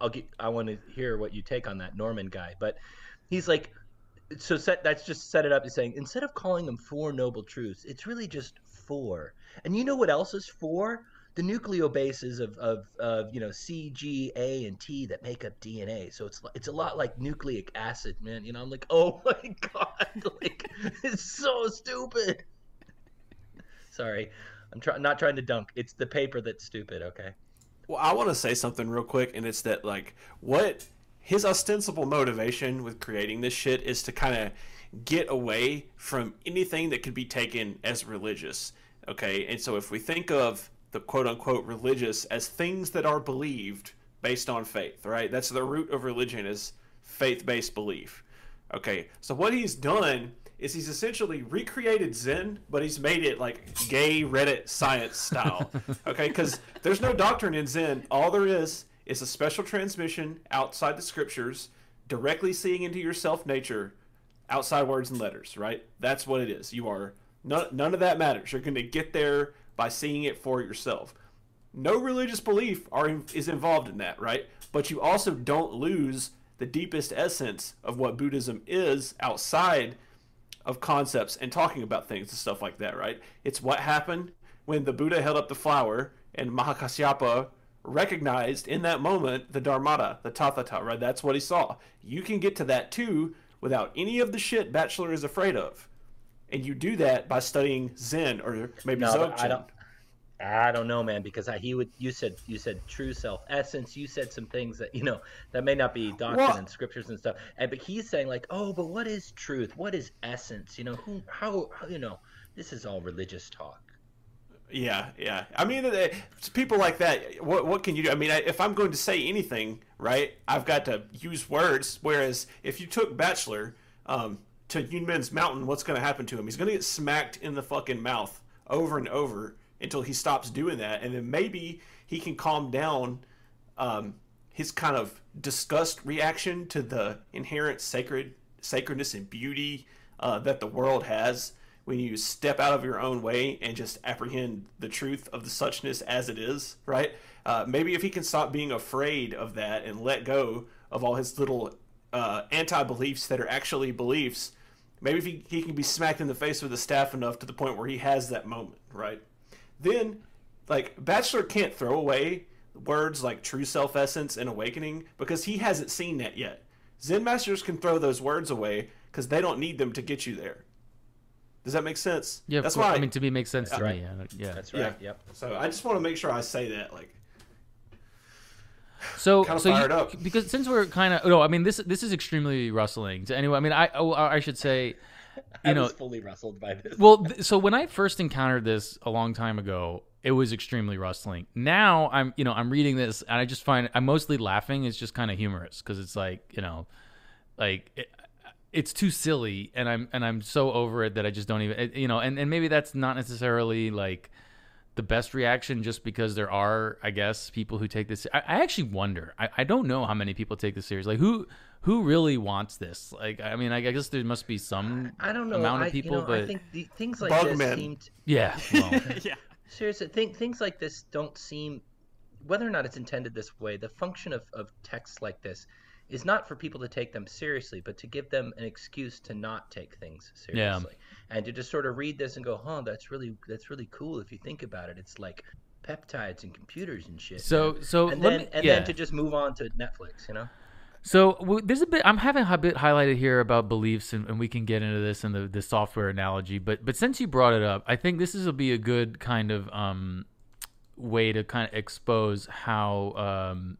I'll get. I want to hear what you take on that Norman guy. But he's like, so set. That's just set it up. He's saying instead of calling them four noble truths, it's really just four. And you know what else is four? The nucleobases of, of, of you know C, G, A, and T that make up DNA. So it's it's a lot like nucleic acid, man. You know, I'm like, *laughs* oh my god, like it's so stupid. Sorry, I'm try- not trying to dunk. It's the paper that's stupid. Okay. Well, I want to say something real quick, and it's that like what his ostensible motivation with creating this shit is to kind of get away from anything that could be taken as religious. Okay, and so if we think of the quote unquote religious as things that are believed based on faith, right? That's the root of religion is faith based belief. Okay, so what he's done is he's essentially recreated Zen, but he's made it like gay Reddit science style. *laughs* Okay, because there's no doctrine in Zen. All there is is a special transmission outside the scriptures, directly seeing into your self nature, outside words and letters. Right? That's what it is. You are none. None of that matters. You're going to get there by seeing it for yourself. No religious belief are is involved in that, right? But you also don't lose the deepest essence of what Buddhism is outside of concepts and talking about things and stuff like that, right? It's what happened when the Buddha held up the flower and Mahakasyapa recognized in that moment the Dharmata, the Tathata, right? That's what he saw. You can get to that too without any of the shit Batchelor is afraid of. And you do that by studying Zen or maybe No, Dzogchen. I don't. I don't know, man, because I, he would. You said you said true self essence. You said some things that you know that may not be doctrine Well- and scriptures and stuff. And but he's saying like, oh, but what is truth? What is essence? You know, who, how you know, this is all religious talk. Yeah, yeah. I mean, it's people like that. What what can you do? I mean, I, if I'm going to say anything, right, I've got to use words. Whereas if you took Batchelor um, to Yunmen's Mountain, what's going to happen to him? He's going to get smacked in the fucking mouth over and over until he stops doing that, and then maybe he can calm down um, his kind of disgust reaction to the inherent sacred sacredness and beauty uh, that the world has when you step out of your own way and just apprehend the truth of the suchness as it is, right? Uh, maybe if he can stop being afraid of that and let go of all his little uh, anti beliefs that are actually beliefs, maybe if he, he can be smacked in the face with a staff enough to the point where he has that moment, right? Then, like, Batchelor can't throw away words like true self essence and awakening because he hasn't seen that yet. Zen masters can throw those words away because they don't need them to get you there. Does that make sense? Yeah, that's of course. why. I mean, to me, it makes sense to Right. me. Yeah, yeah. That's yeah. right. Yep. So I just want to make sure I say that. Like, So, Kinda so you- fired up. because since we're kind of no, I mean this this is extremely rustling. to anyway, I mean I I should say, *laughs* I you know, was fully rustled by this. well, th- so when I first encountered this a long time ago, it was extremely rustling. Now I'm, you know, I'm reading this and I just find I'm mostly laughing. It's just kind of humorous because it's like, you know, like it, it's too silly, and I'm and I'm so over it that I just don't even, you know, and and maybe that's not necessarily like the best reaction just because there are i guess people who take this i, I actually wonder I, I don't know how many people take this serious like who who really wants this like i mean i guess there must be some I don't know. amount of I, people you know, but I think the, things like Bug this men. seem. t- yeah well, *laughs* yeah. seriously, think, things like this don't seem, whether or not it's intended this way, the function of, of texts like this is not for people to take them seriously, but to give them an excuse to not take things seriously. Yeah. And to just sort of read this and go, huh, that's really that's really cool if you think about it. It's like peptides and computers and shit. so man." so and let then me, and yeah. then to just move on to Netflix, you know? So there's a bit I'm having a bit highlighted here about beliefs, and, and we can get into this in the, the software analogy. But but since you brought it up, I think this is will be a good kind of um, way to kind of expose how um,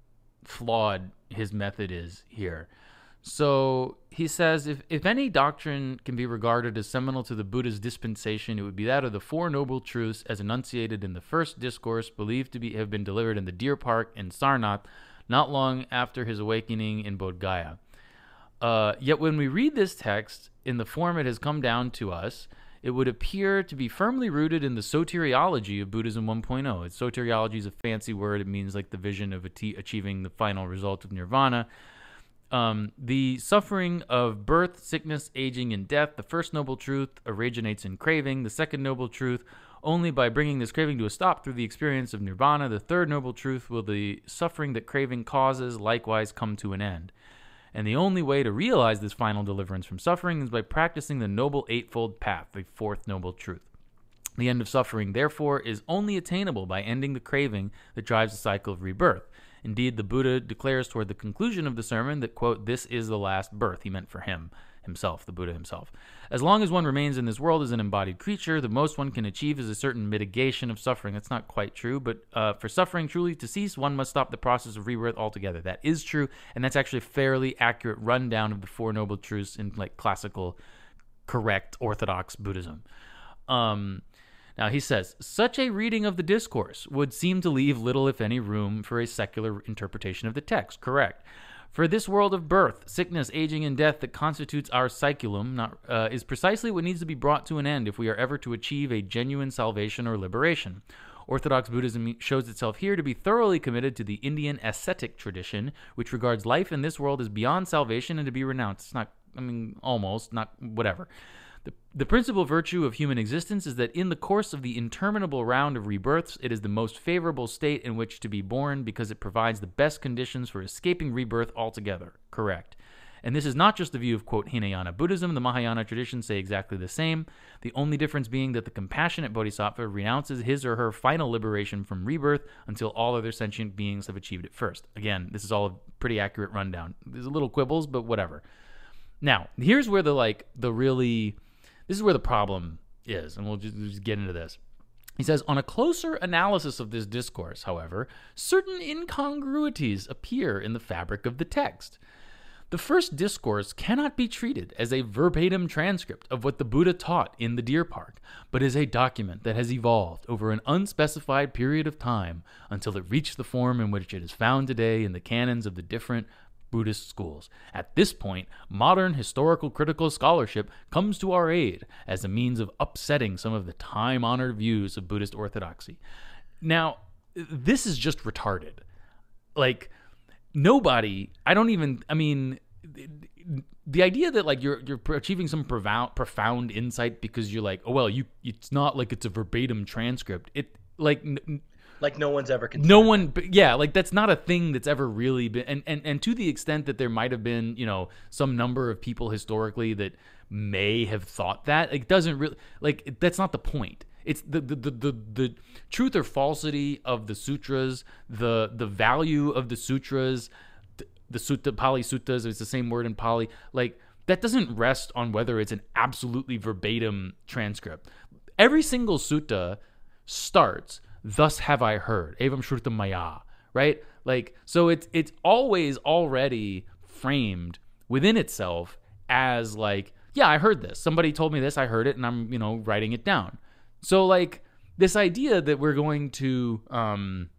flawed his method is here. So he says if, if any doctrine can be regarded as seminal to the Buddha's dispensation, it would be that of the Four Noble Truths as enunciated in the first discourse, believed to be have been delivered in the Deer Park in Sarnath, not long after his awakening in Bodh Gaya. Uh, yet when we read this text in the form it has come down to us, it would appear to be firmly rooted in the soteriology of Buddhism 1.0. It's soteriology is a fancy word. It means like the vision of achieving the final result of nirvana. Um, the suffering of birth, sickness, aging, and death, the first noble truth, originates in craving. The second noble truth, only by bringing this craving to a stop through the experience of nirvana. The third noble truth, will the suffering that craving causes likewise come to an end. And the only way to realize this final deliverance from suffering is by practicing the Noble Eightfold Path, the fourth noble truth. The end of suffering, therefore, is only attainable by ending the craving that drives the cycle of rebirth. Indeed, the Buddha declares toward the conclusion of the sermon that, quote, this is the last birth. He meant for him, himself, the Buddha himself. As long as one remains in this world as an embodied creature, the most one can achieve is a certain mitigation of suffering. That's not quite true, but uh, for suffering truly to cease, one must stop the process of rebirth altogether. That is true, and that's actually a fairly accurate rundown of the Four Noble Truths in like classical, correct Orthodox Buddhism. Um, now, he says, such a reading of the discourse would seem to leave little, if any, room for a secular interpretation of the text. Correct. For this world of birth, sickness, aging, and death that constitutes our saeculum not, uh, is precisely what needs to be brought to an end if we are ever to achieve a genuine salvation or liberation. Orthodox Buddhism shows itself here to be thoroughly committed to the Indian ascetic tradition, which regards life in this world as beyond salvation and to be renounced. It's not, I mean, almost, not whatever. The, the principal virtue of human existence is that in the course of the interminable round of rebirths, it is the most favorable state in which to be born because it provides the best conditions for escaping rebirth altogether. Correct. And this is not just the view of, quote, Hinayana Buddhism. The Mahayana traditions say exactly the same, the only difference being that the compassionate bodhisattva renounces his or her final liberation from rebirth until all other sentient beings have achieved it first. Again, this is all a pretty accurate rundown. There's a little quibbles, but whatever. Now, here's where the, like, the really this is where the problem is, and we'll just, just get into this. He says, on a closer analysis of this discourse, however, certain incongruities appear in the fabric of the text. The first discourse cannot be treated as a verbatim transcript of what the Buddha taught in the deer park, but as a document that has evolved over an unspecified period of time until it reached the form in which it is found today in the canons of the different Buddhist schools. At this point, modern historical critical scholarship comes to our aid as a means of upsetting some of the time honored views of Buddhist orthodoxy. Now, this is just retarded. Like, nobody, I don't even, I mean, the idea that like you're you're achieving some profound profound insight because you're like oh well you it's not like it's a verbatim transcript it like like no one's ever considered. no one yeah like that's not a thing that's ever really been and, and and to the extent that there might have been you know some number of people historically that may have thought that it doesn't really like that's not the point it's the the, the the the truth or falsity of the sutras the the value of the sutras the, the sutta pali suttas it's the same word in pali like that doesn't rest on whether it's an absolutely verbatim transcript every single sutta starts thus have I heard. Evam shrutam maya, right? Like, so it's it's always already framed within itself as like, yeah, I heard this. Somebody told me this, I heard it, and I'm, you know, writing it down. So like this idea that we're going to um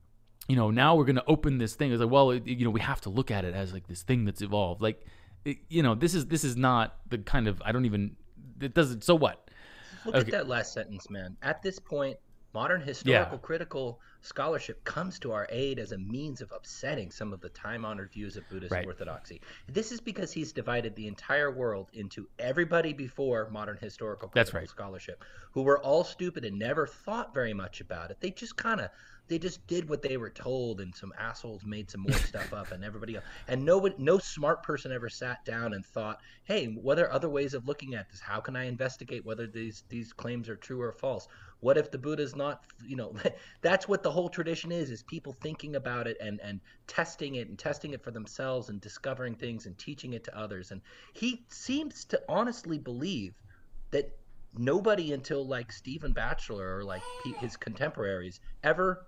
you know, now we're going to open this thing. It's like, well, it, you know, we have to look at it as like this thing that's evolved. Like, it, you know, this is this is not the kind of I don't even it doesn't. So what? Look Okay. at that last sentence, man. At this point, modern historical Yeah. critical scholarship comes to our aid as a means of upsetting some of the time-honored views of Buddhist Right. orthodoxy. This is because he's divided the entire world into everybody before modern historical critical right. scholarship, who were all stupid and never thought very much about it. They just kind of they just did what they were told, and some assholes made some more stuff up, and everybody else. And no one, no smart person ever sat down and thought, "Hey, what are other ways of looking at this? How can I investigate whether these these claims are true or false? What if the Buddha's not, you know?" *laughs* That's what the whole tradition is: is people thinking about it and and testing it and testing it for themselves and discovering things and teaching it to others. And he seems to honestly believe that nobody until like Stephen Batchelor or like his contemporaries ever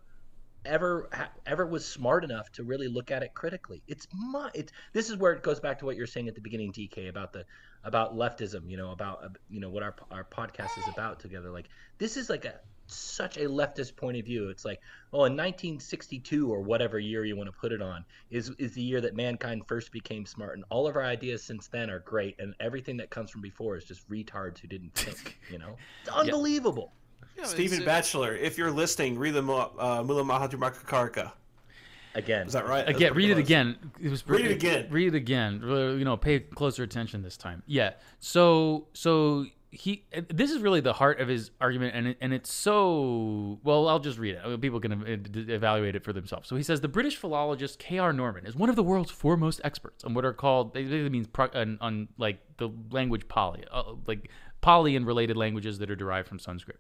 ever ever was smart enough to really look at it critically. It's my it's this is where it goes back to what you're saying at the beginning DK about the about leftism, you know, about you know what our our podcast is about together. Like this is like a such a leftist point of view. It's like, oh, in 1962 or whatever year you want to put it on is is the year that mankind first became smart, and all of our ideas since then are great, and everything that comes from before is just retards who didn't think. You know, it's *laughs* unbelievable. Yeah, Stephen uh, Batchelor, if you're listening, read the Mu- uh, Mula Madhyamakakarika. Again, Is that right? Again, read it what again. It was Read it again. Read it again. You know, pay closer attention this time. Yeah. So, so he. This is really the heart of his argument, and it, and it's so well. I'll just read it. People can evaluate it for themselves. So he says the British philologist K. R. Norman is one of the world's foremost experts on what are called. It basically means pro, on, on like the language Pali, uh, like Pali and related languages that are derived from Sanskrit.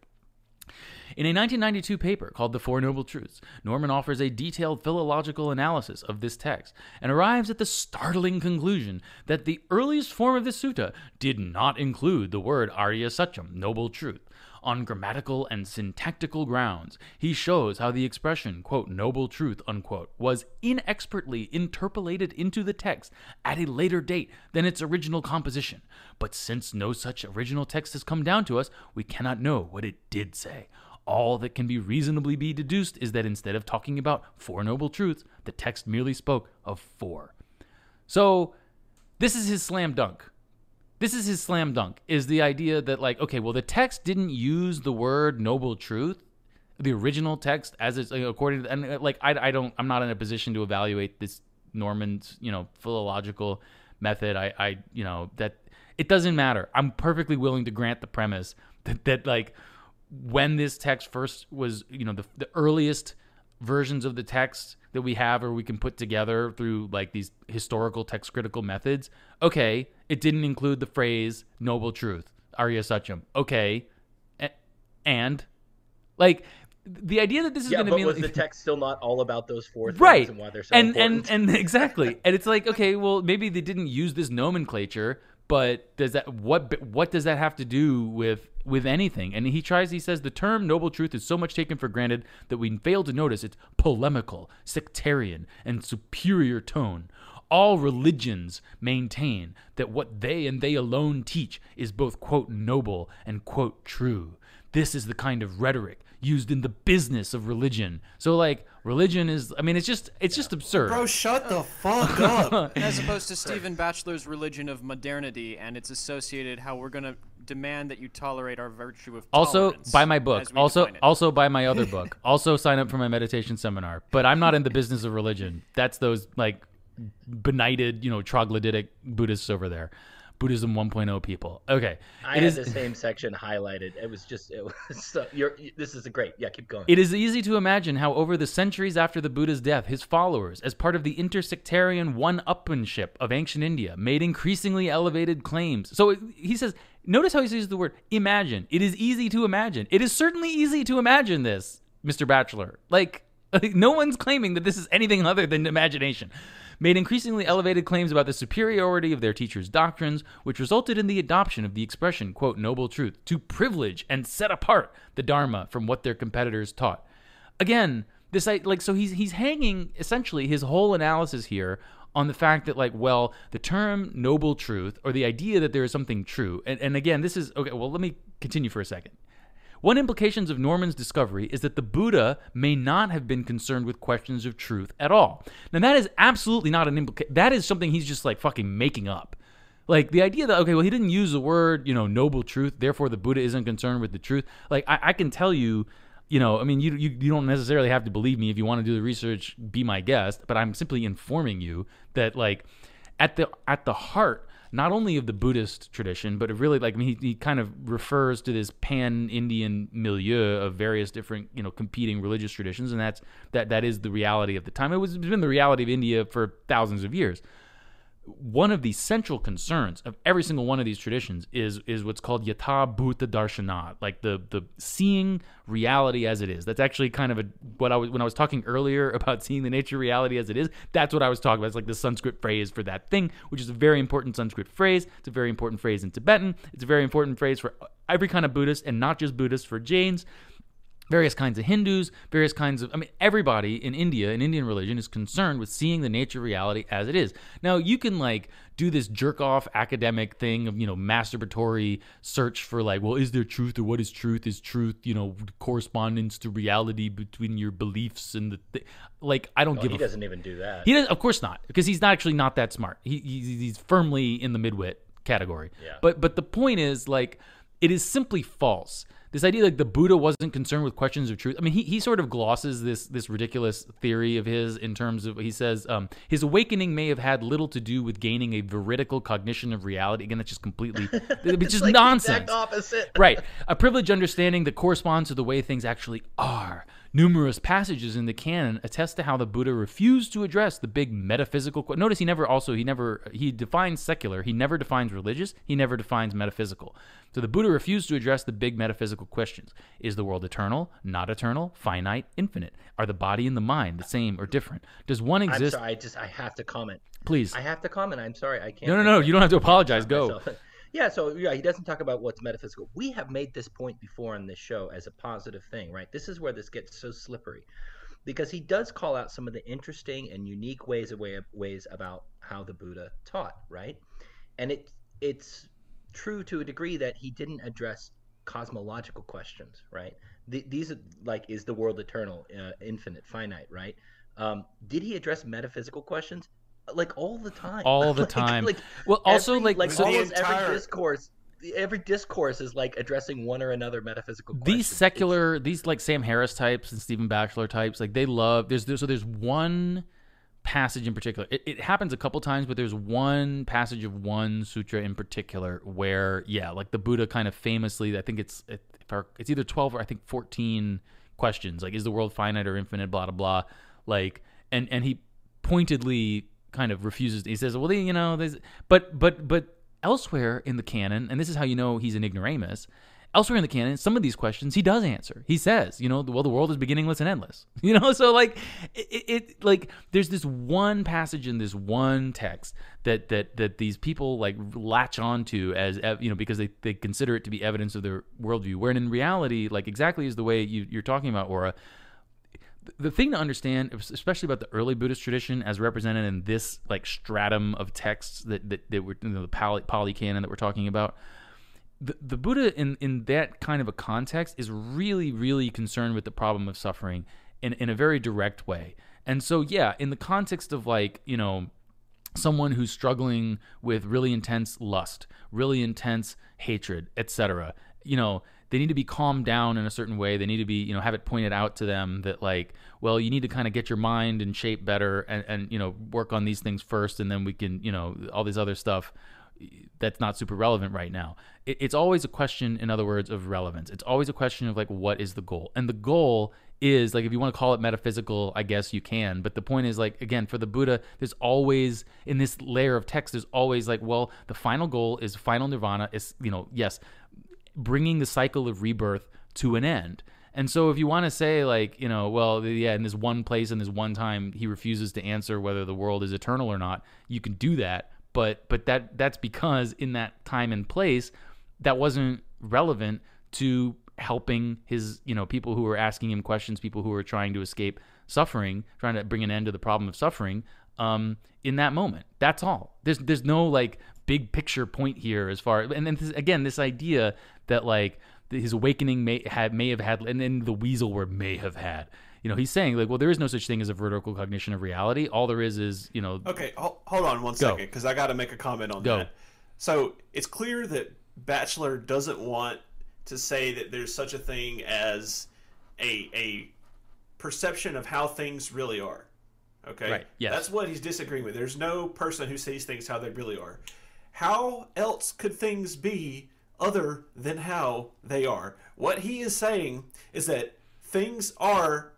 In a 1992 paper called The Four Noble Truths, Norman offers a detailed philological analysis of this text and arrives at the startling conclusion that the earliest form of this sutta did not include the word Arya Satyam, noble truth. On grammatical and syntactical grounds, he shows how the expression, quote, noble truth, unquote, was inexpertly interpolated into the text at a later date than its original composition. But since no such original text has come down to us, we cannot know what it did say. All that can be reasonably be deduced is that instead of talking about four noble truths, the text merely spoke of four. So, this is his slam dunk. This is his slam dunk is the idea that like okay, well the text didn't use the word noble truth, the original text as it's according to and uh, like I I don't I'm not in a position to evaluate this Norman's, you know, philological method. I I you know, that it doesn't matter. I'm perfectly willing to grant the premise that that like when this text first was, you know, the, the earliest versions of the text that we have or we can put together through like these historical text critical methods, okay, it didn't include the phrase noble truth, Arya Satyam. Okay. A- And like the idea that this is yeah, going to but be was the text still not all about those four things right and why they're so and important? and and *laughs* exactly and it's like okay well maybe they didn't use this nomenclature but does that what what does that have to do with with anything? And he tries he says the term noble truth is so much taken for granted that we fail to notice its polemical sectarian and superior tone. All religions maintain that what they and they alone teach is both quote noble and quote true. This is the kind of rhetoric used in the business of religion. So like religion is i mean it's just it's just absurd. Bro, shut the fuck up. *laughs* as opposed to Stephen Batchelor's religion of modernity and its associated how we're going to demand that you tolerate our virtue of also buy my book. also also buy my other *laughs* book. Also sign up for my meditation seminar. But i'm not in the business of religion. That's those like benighted you know troglodytic buddhists over there buddhism 1.0 people okay I It had is- the same section highlighted. It was just it was *laughs* so you're this is a great. Yeah, keep going. It is easy to imagine how, over the centuries after the Buddha's death, his followers, as part of the intersectarian one upmanship of ancient India, made increasingly elevated claims. So he says, notice how he uses the word imagine. It is easy to imagine. It is certainly easy to imagine this, Mr. Batchelor. Like, *laughs* no one's claiming that this is anything other than imagination. Made increasingly elevated claims about the superiority of their teachers' doctrines, which resulted in the adoption of the expression, quote, noble truth, to privilege and set apart the Dharma from what their competitors taught. Again, this like so he's he's hanging essentially his whole analysis here on the fact that like well the term noble truth or the idea that there is something true and, and again this is okay well let me continue for a second one implications of Norman's discovery is that the Buddha may not have been concerned with questions of truth at all. Now that is absolutely not an implication. That is something he's just like fucking making up. Like the idea that okay, well he didn't use the word you know noble truth, therefore the Buddha isn't concerned with the truth. Like I, I can tell you, you know, I mean you, you you don't necessarily have to believe me if you want to do the research. Be my guest, but I'm simply informing you that like at the at the heart not only of the Buddhist tradition, but really like I mean, he, he kind of refers to this pan-Indian milieu of various different you know competing religious traditions, and that's that that is the reality of the time. It was it's been the reality of India for thousands of years. One of the central concerns of every single one of these traditions is is what's called yata bhuta darshanat, like the the seeing reality as it is. That's actually kind of a what I was when I was talking earlier *laughs* about seeing the nature of reality as it is. That's what I was talking about. It's like the Sanskrit phrase for that thing, which is a very important Sanskrit phrase. It's a very important phrase in Tibetan. It's a very important phrase for every kind of Buddhist and not just Buddhists for Jains various kinds of Hindus, various kinds of, I mean, everybody in India, in Indian religion, is concerned with seeing the nature of reality as it is. Now, you can like do this jerk off academic thing of, you know, masturbatory search for like, well, is there truth or what is truth? Is truth, you know, correspondence to reality between your beliefs and the, th- like, I don't Oh, give he doesn't even do that. he does, of course not, because he's not actually not that smart. He, he's, he's firmly in the midwit category. Yeah. But but the point is like it is simply false. This idea like the Buddha wasn't concerned with questions of truth. I mean, he, he sort of glosses this this ridiculous theory of his in terms of he says um, his awakening may have had little to do with gaining a veridical cognition of reality. Again, that's just completely *laughs* it's just like the nonsense exact opposite. right. A privileged understanding that corresponds to the way things actually are. Numerous passages in the canon attest to how the Buddha refused to address the big metaphysical. que- Notice he never also he never he defines secular. He never defines religious. He never defines metaphysical. So the Buddha refused to address the big metaphysical questions: Is the world eternal, not eternal, finite, infinite? Are the body and the mind the same or different? Does one I'm exist? sorry. I just I have to comment. Please. I have to comment. I'm sorry. I can't. No, no, no. You don't have to apologize. Go. Yeah, so yeah, he doesn't talk about what's metaphysical. We have made this point before on this show as a positive thing, right? This is where this gets so slippery. Because he does call out some of the interesting and unique ways of way ways about how the Buddha taught, right? And it it's true to a degree that he didn't address cosmological questions, right? The, these are like is the world eternal, uh, infinite, finite, right? Um, did he address metaphysical questions? Like all the time. All *laughs* the Like- time. like Well, also, every- like, like so- The almost entire- every discourse every discourse is like addressing one or another metaphysical question. these secular these like sam harris types and stephen batchelor types like they love there's, there's so there's one passage in particular it, it happens a couple times but there's one passage of one sutra in particular where yeah like the buddha kind of famously i think it's it, if our, it's either 12 or i think 14 questions like is the world finite or infinite blah blah blah like and and he pointedly kind of refuses he says well you know there's but but but elsewhere in the canon and this is how you know he's an ignoramus elsewhere in the canon, some of these questions he does answer. He says, you know, well, the world is beginningless and endless. *laughs* You know, so like it, it, like there's this one passage in this one text that that that these people like latch onto as you know because they, they consider it to be evidence of their worldview. Wherein in reality, like exactly is the way you, you're talking about, Aura the thing to understand, especially about the early Buddhist tradition, as represented in this like stratum of texts that that, that were you know, the Pali, canon that we're talking about, the, the Buddha in in that kind of a context is really really concerned with the problem of suffering in in a very direct way. And so yeah, in the context of like you know someone who's struggling with really intense lust, really intense hatred, etc. You know, they need to be calmed down in a certain way. They need to be, you know, have it pointed out to them that like, well, you need to kind of get your mind in shape better and, and you know, work on these things first and then we can, you know, all this other stuff eh, that's not super relevant right now. It, it's always a question, in other words, of relevance. It's always a question of like, what is the goal? And the goal is like, if you want to call it metaphysical, I guess you can. But the point is like, again, for the Buddha, there's always in this layer of text, there's always like, well, the final goal is final nirvana. Is you know, yes, bringing the cycle of rebirth to an end. And so if you want to say like, you know, well, yeah, in this one place and this one time he refuses to answer whether the world is eternal or not, you can do that. But but that that's because in that time and place that wasn't relevant to helping his, you know, people who were asking him questions, people who were trying to escape suffering, trying to bring an end to the problem of suffering um, in that moment. That's all. There's there's no like big picture point here as far and then this, again this idea that like his awakening may have may have had and then the weasel word may have had you know he's saying like well there is no such thing as a veridical cognition of reality all there is is you know Okay, ho- hold on one Go. second, because I got to make a comment on Go. that. So it's clear that Batchelor doesn't want to say that there's such a thing as a a perception of how things really are. Okay, Right, yes. that's what he's disagreeing with. There's no person who sees things how they really are. How else could things be other than how they are? What he is saying is that things are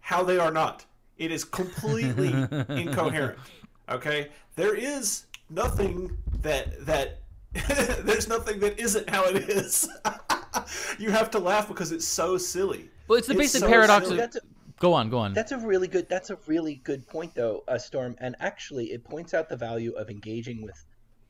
how they are not. It is completely *laughs* incoherent. Okay? There is nothing that that *laughs* there's nothing that isn't how it is. *laughs* you have to laugh because it's so silly. well it's the basic so paradox silly. of, That's a, go on go on that's a really good. That's a really good point, though, uh, Storm. And actually, it points out the value of engaging with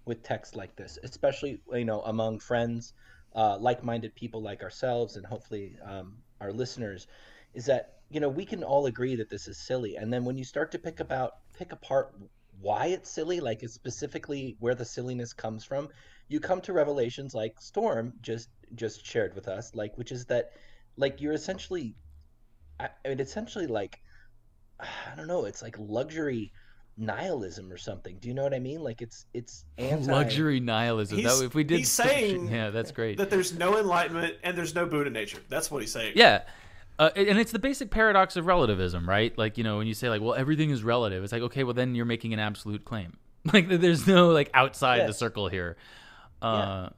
with text like this, especially you know among friends, uh, like-minded people like ourselves and hopefully um, our listeners is that you know we can all agree that this is silly. And then when you start to pick about pick apart why it's silly like it's specifically where the silliness comes from you come to revelations like storm just just shared with us like which is that like you're essentially i mean essentially like *sighs* i don't know it's like luxury nihilism or something do you know what i mean like it's it's *laughs* anti luxury nihilism He's- that, if we did he's saying *laughs* yeah that's great That there's no enlightenment and there's no Buddha nature. That's what he's saying. Yeah. Uh, and it's the basic paradox of relativism, right? Like, you know, when you say like, well, everything is relative, it's like, okay, well, then you're making an absolute claim. *laughs* Like, there's no like outside Yeah. the circle here. Uh,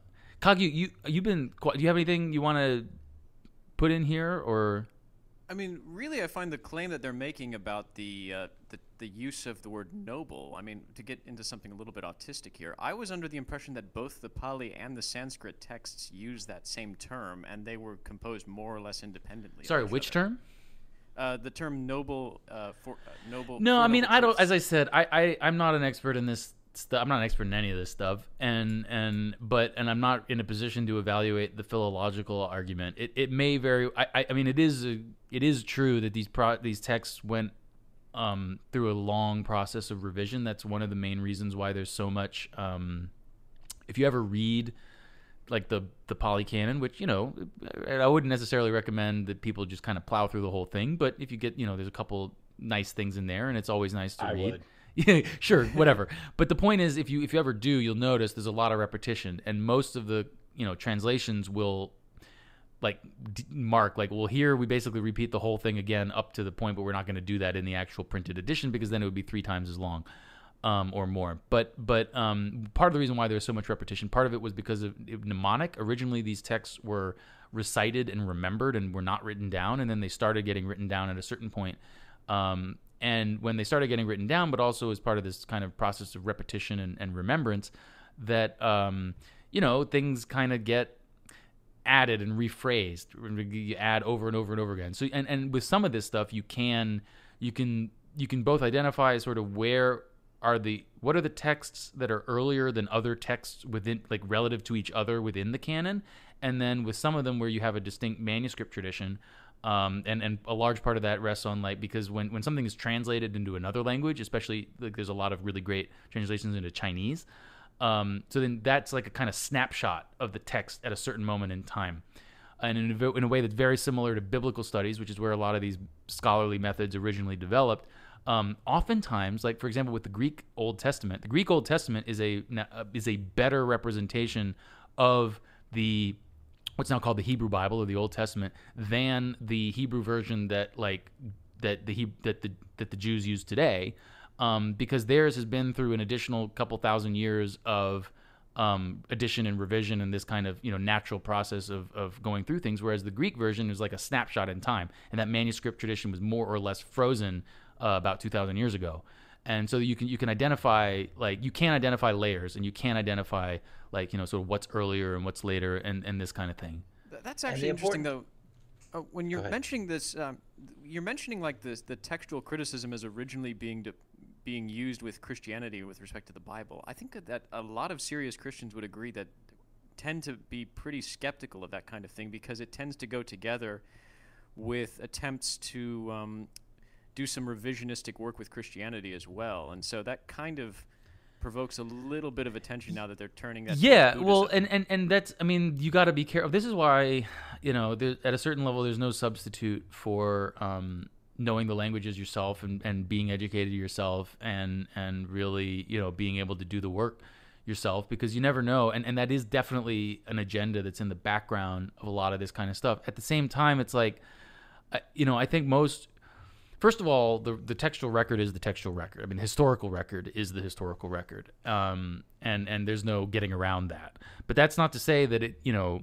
Kagyu, you you've been. qui- Do you have anything you want to put in here, or I mean, really, I find the claim that they're making about the, uh, the the use of the word noble. I mean, to get into something a little bit autistic here, I was under the impression that both the Pali and the Sanskrit texts use that same term, and they were composed more or less independently. sorry, which other. term? Uh, the term noble uh, for uh, noble. No, for I mean, noble I don't. As I said, I, I I'm not an expert in this stuff. I'm not an expert in any of this stuff, and and but and I'm not in a position to evaluate the philological argument. It it may very. I I, I mean, it is a, it is true that these pro these texts went um through a long process of revision. That's one of the main reasons why there's so much. Um, if you ever read like the the Pali canon, which you know, I wouldn't necessarily recommend that people just kind of plow through the whole thing. But if you get, you know, there's a couple nice things in there, and it's always nice to I read. would. *laughs* Yeah, sure, whatever. but the point is, if you if you ever do, you'll notice there's a lot of repetition, and most of the you know translations will like mark like well here we basically repeat the whole thing again up to the point but we're not going to do that in the actual printed edition because then it would be three times as long um, or more. But but um, part of the reason why there's so much repetition part of it was because of of mnemonic. Originally these texts were recited and remembered and were not written down and then they started getting written down at a certain point. Um, and when they started getting written down but also as part of this kind of process of repetition and, and remembrance that um, you know things kind of get added and rephrased you add over and over and over again. So and, and with some of this stuff you can you can you can both identify sort of where are the what are the texts that are earlier than other texts within like relative to each other within the canon? And then with some of them where you have a distinct manuscript tradition um, and and a large part of that rests on like because when when something is translated into another language especially like there's a lot of really great translations into chinese um, so then that's like a kind of snapshot of the text at a certain moment in time. And in a, in a way that's very similar to biblical studies, which is where a lot of these scholarly methods originally developed. Um, oftentimes, like for example, with the Greek Old Testament, the Greek Old Testament is a uh, is a better representation of the what's now called the Hebrew Bible or the Old Testament than the Hebrew version that like that the that the that the Jews use today, um, because theirs has been through an additional couple thousand years of um, addition and revision and this kind of you know natural process of of going through things, whereas the Greek version is like a snapshot in time, and that manuscript tradition was more or less frozen uh, about two thousand years ago. And so you can you can identify like you can identify layers and you can identify like you know sort of what's earlier and what's later and and this kind of thing. That's actually interesting, though. Uh, when you're mentioning this, um, you're mentioning like this the textual criticism as originally being de- being used with Christianity with respect to the Bible. I think that, a lot of serious Christians would agree that tend to be pretty skeptical of that kind of thing because it tends to go together with attempts to um, do some revisionistic work with Christianity as well, and so that kind of provokes a little bit of attention now that they're turning that. yeah well and and and that's i mean you got to be careful this is why you know there, at a certain level there's no substitute for um knowing the languages yourself and and being educated yourself and and really you know being able to do the work yourself because you never know. And and that is definitely an agenda that's in the background of a lot of this kind of stuff. At the same time it's like you know i think most first of all, the the textual record is the textual record. I mean, historical record is the historical record, um, and and there's no getting around that. But that's not to say that it, you know,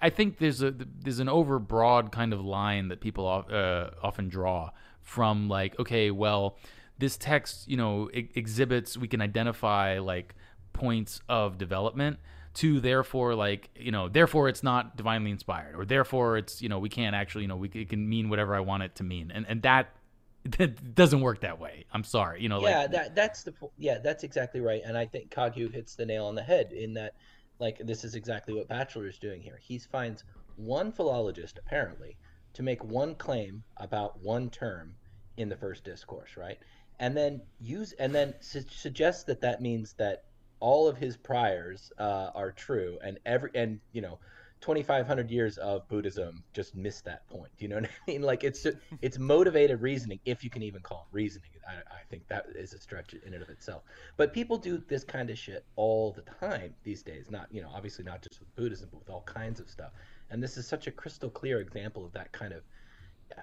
I, think there's a there's an overbroad kind of line that people uh, often draw from like, okay, well, this text, you know, exhibits we can identify like points of development to therefore like you know therefore it's not divinely inspired or therefore it's you know we can't actually you know we it can mean whatever i want it to mean and and that *laughs* that doesn't work that way i'm sorry you know yeah like that that's the yeah that's exactly right and i think kagyu hits the nail on the head in that like this is exactly what Batchelor is doing here. He finds one philologist apparently to make one claim about one term in the first discourse, right? And then use and then su- suggest that that means that all of his priors uh, are true, and every and you know 2500 years of buddhism just missed that point you know what *laughs* i mean? Like it's it's motivated reasoning if you can even call it reasoning. I, I, think that is a stretch in and of itself. But people do this kind of shit all the time these days not you know obviously not just with buddhism but with all kinds of stuff. And this is such a crystal clear example of that kind of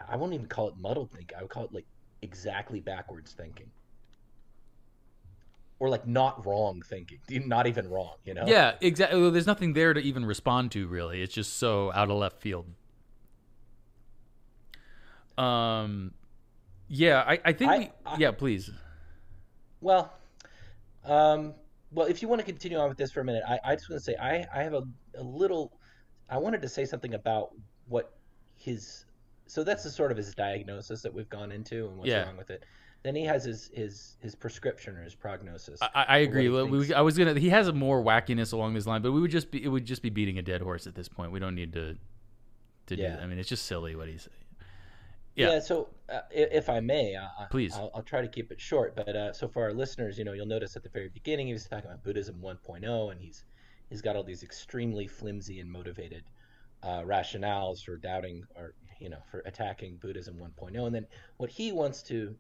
i won't even call it muddled thinking i would call it like exactly backwards thinking or like not wrong thinking, *laughs* not even wrong, you know? Yeah, exactly. Well, there's nothing there to even respond to, really. It's just so out of left field. Um, yeah, I, I think. I, we, I, yeah, please. Well, um, well, if you want to continue on with this for a minute, I, I just want to say I, I have a, a little. I wanted to say something about what his. So that's the sort of his diagnosis that we've gone into and what's yeah. wrong with it. Then he has his his his prescription or his prognosis. I, I agree. We, I was gonna. He has a more wackiness along this line, but we would just be. It would just be beating a dead horse at this point. We don't need to. To yeah. do. That. I mean, it's just silly what he's. Yeah. yeah so, uh, if I may, I, please, I'll, I'll, try to keep it short. But uh, so for our listeners, you know, you'll notice at the very beginning he was talking about Buddhism 1.0, and he's he's got all these extremely flimsy and motivated uh, rationales for doubting or you know for attacking Buddhism 1.0, and then what he wants to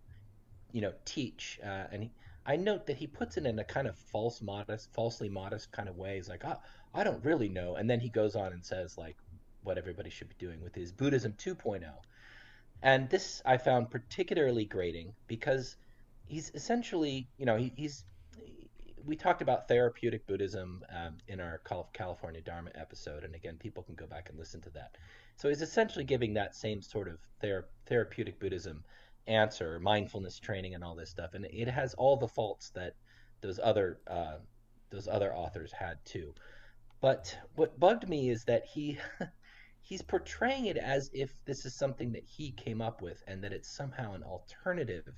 you know teach uh, and he, I note that he puts it in a kind of false modest falsely modest kind of way. He's like oh, I don't really know. And then he goes on and says like what everybody should be doing with his Buddhism 2.0 and this I found particularly grating because he's essentially you know he, he's we talked about therapeutic Buddhism um, in our California Dharma episode, and again, people can go back and listen to that. So he's essentially giving that same sort of ther- therapeutic Buddhism answer, mindfulness training, and all this stuff. And it has all the faults that those other uh, those other authors had too. But what bugged me is that he *laughs* he's portraying it as if this is something that he came up with and that it's somehow an alternative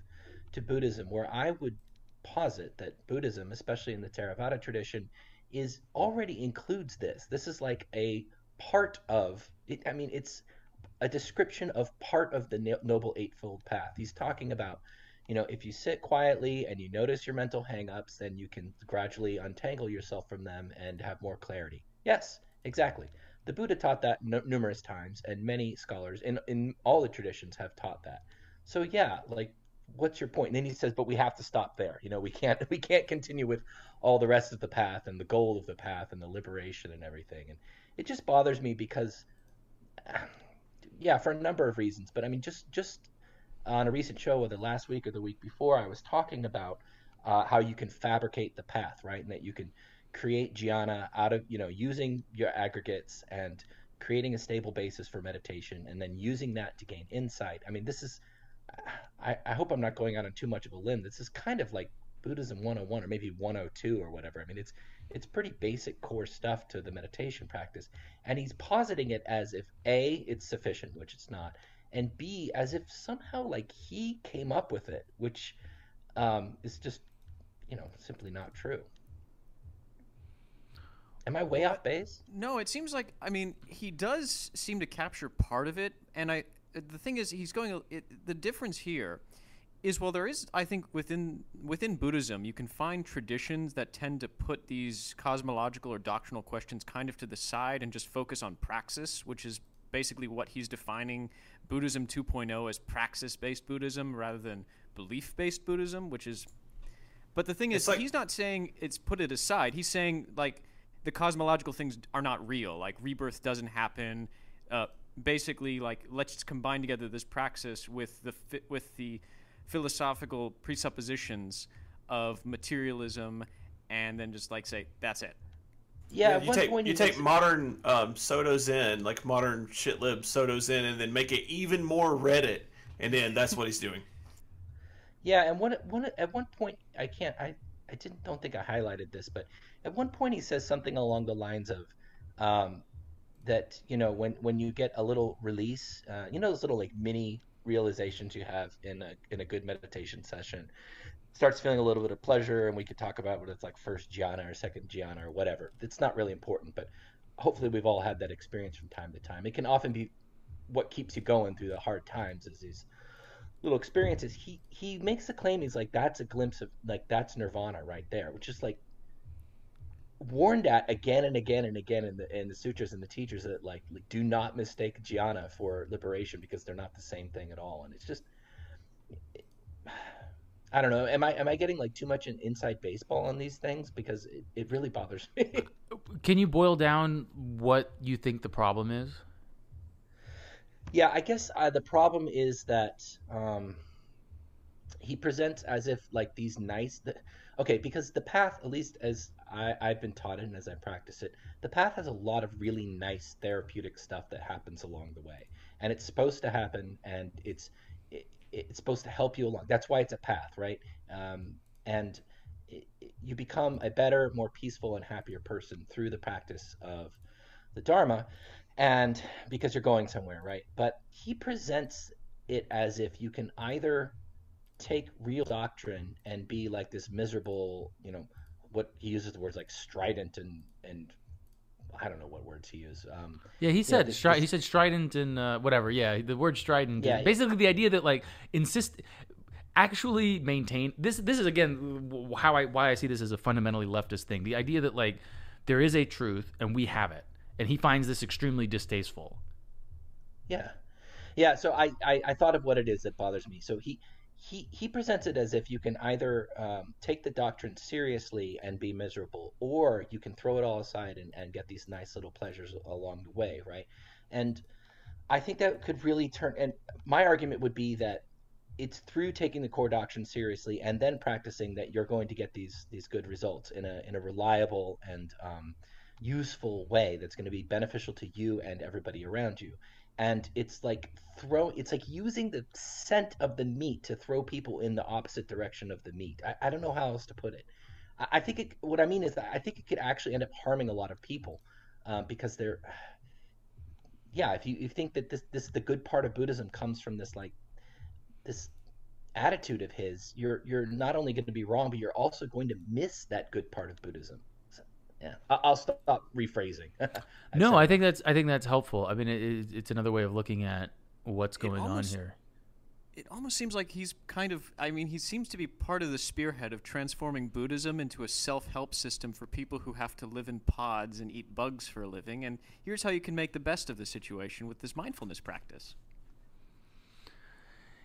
to Buddhism, where I would posit that Buddhism, especially in the Theravada tradition, is already includes this. This is like a part of it. I mean, it's a description of part of the Noble Eightfold Path. He's talking about, you know, if you sit quietly and you notice your mental hangups, then you can gradually untangle yourself from them and have more clarity. Yes, exactly. The Buddha taught that n- numerous times, and many scholars in, in all the traditions have taught that. So yeah, like, what's your point? And then he says, but we have to stop there. You know, we can't *laughs* we can't continue with all the rest of the path and the goal of the path and the liberation and everything. And it just bothers me because yeah, for a number of reasons. But I mean, just just on a recent show, whether last week or the week before, I was talking about uh, how you can fabricate the path, right, and that you can create jhana out of you know using your aggregates and creating a stable basis for meditation, and then using that to gain insight. I mean, this is. I, I hope I'm not going out on too much of a limb. This is kind of like Buddhism 101 or maybe 102 or whatever. I mean, it's it's pretty basic core stuff to the meditation practice. And he's positing it as if A, it's sufficient, which it's not, and B, as if somehow like he came up with it, which um, is just, you know, simply not true. Am I way off base? No, it seems like I mean he does seem to capture part of it, and I the thing is he's going it, the difference here is well there is i think within within buddhism you can find traditions that tend to put these cosmological or doctrinal questions kind of to the side and just focus on praxis which is basically what he's defining buddhism 2.0 as praxis based buddhism rather than belief based buddhism which is but the thing is like, he's not saying it's put it aside. He's saying like the cosmological things are not real. Like rebirth doesn't happen. Uh, basically like let's combine together this praxis with the with the philosophical presuppositions of materialism and then just like say that's it yeah, yeah you take you take modern um, Soto Zen, like modern shitlib Soto Zen, and then make it even more Reddit, and then that's what he's doing. *laughs* Yeah, and one, one at one point I can't I I didn't don't think I highlighted this, but at one point he says something along the lines of um, that you know when when you get a little release, uh, you know those little like mini realizations you have in a in a good meditation session starts feeling a little bit of pleasure, and we could talk about what it's like first jhana or second jhana or whatever. It's not really important, but hopefully we've all had that experience from time to time. It can often be what keeps you going through the hard times is these little experiences. He he makes a claim. He's like, that's a glimpse of like that's nirvana right there, which is like warned at again and again and again in the in the sutras and the teachers that like, like do not mistake jhana for liberation because they're not the same thing at all. And it's just *sighs* I don't know. Am I am I getting like too much in inside baseball on these things because it, it really bothers me. *laughs* Can you boil down what you think the problem is? Yeah, I guess uh, the problem is that um, he presents as if like these nice. The, okay, because the path, at least as I, I've been taught it and as I practice it, the path has a lot of really nice therapeutic stuff that happens along the way, and it's supposed to happen, and it's it, it's supposed to help you along. That's why it's a path, right? Um, and it, you become a better, more peaceful, and happier person through the practice of the Dharma and because you're going somewhere, right? But he presents it as if you can either take real doctrine and be like this miserable, you know, what he uses the words like strident and and I don't know what words he used. Um, yeah, he said this, stri- this, he said strident and uh, whatever. Yeah, the word strident. Yeah, basically the idea that like insist actually maintain this. This is again how I why I see this as a fundamentally leftist thing. The idea that like there is a truth and we have it and he finds this extremely distasteful. Yeah, yeah. So I, I, I thought of what it is that bothers me. So he he he presents it as if you can either um, take the doctrine seriously and be miserable, or you can throw it all aside and, and get these nice little pleasures along the way, right? And I think that could really turn. And my argument would be that it's through taking the core doctrine seriously and then practicing that you're going to get these these good results in a in a reliable and um, useful way that's going to be beneficial to you and everybody around you and it's like throw it's like using the scent of the meat to throw people in the opposite direction of the meat. I, I don't know how else to put it. I, I think it, what i mean is that i think it could actually end up harming a lot of people uh, because they're *sighs* yeah if you, you think that this this the good part of buddhism comes from this like this attitude of his you're you're not only going to be wrong but you're also going to miss that good part of buddhism yeah. I'll stop rephrasing. *laughs* No i think that's i think that's helpful. I mean it, it's another way of looking at what's going almost, on here. It almost seems like he's kind of i mean he seems to be part of the spearhead of transforming buddhism into a self-help system for people who have to live in pods and eat bugs for a living. And here's how you can make the best of the situation with this mindfulness practice.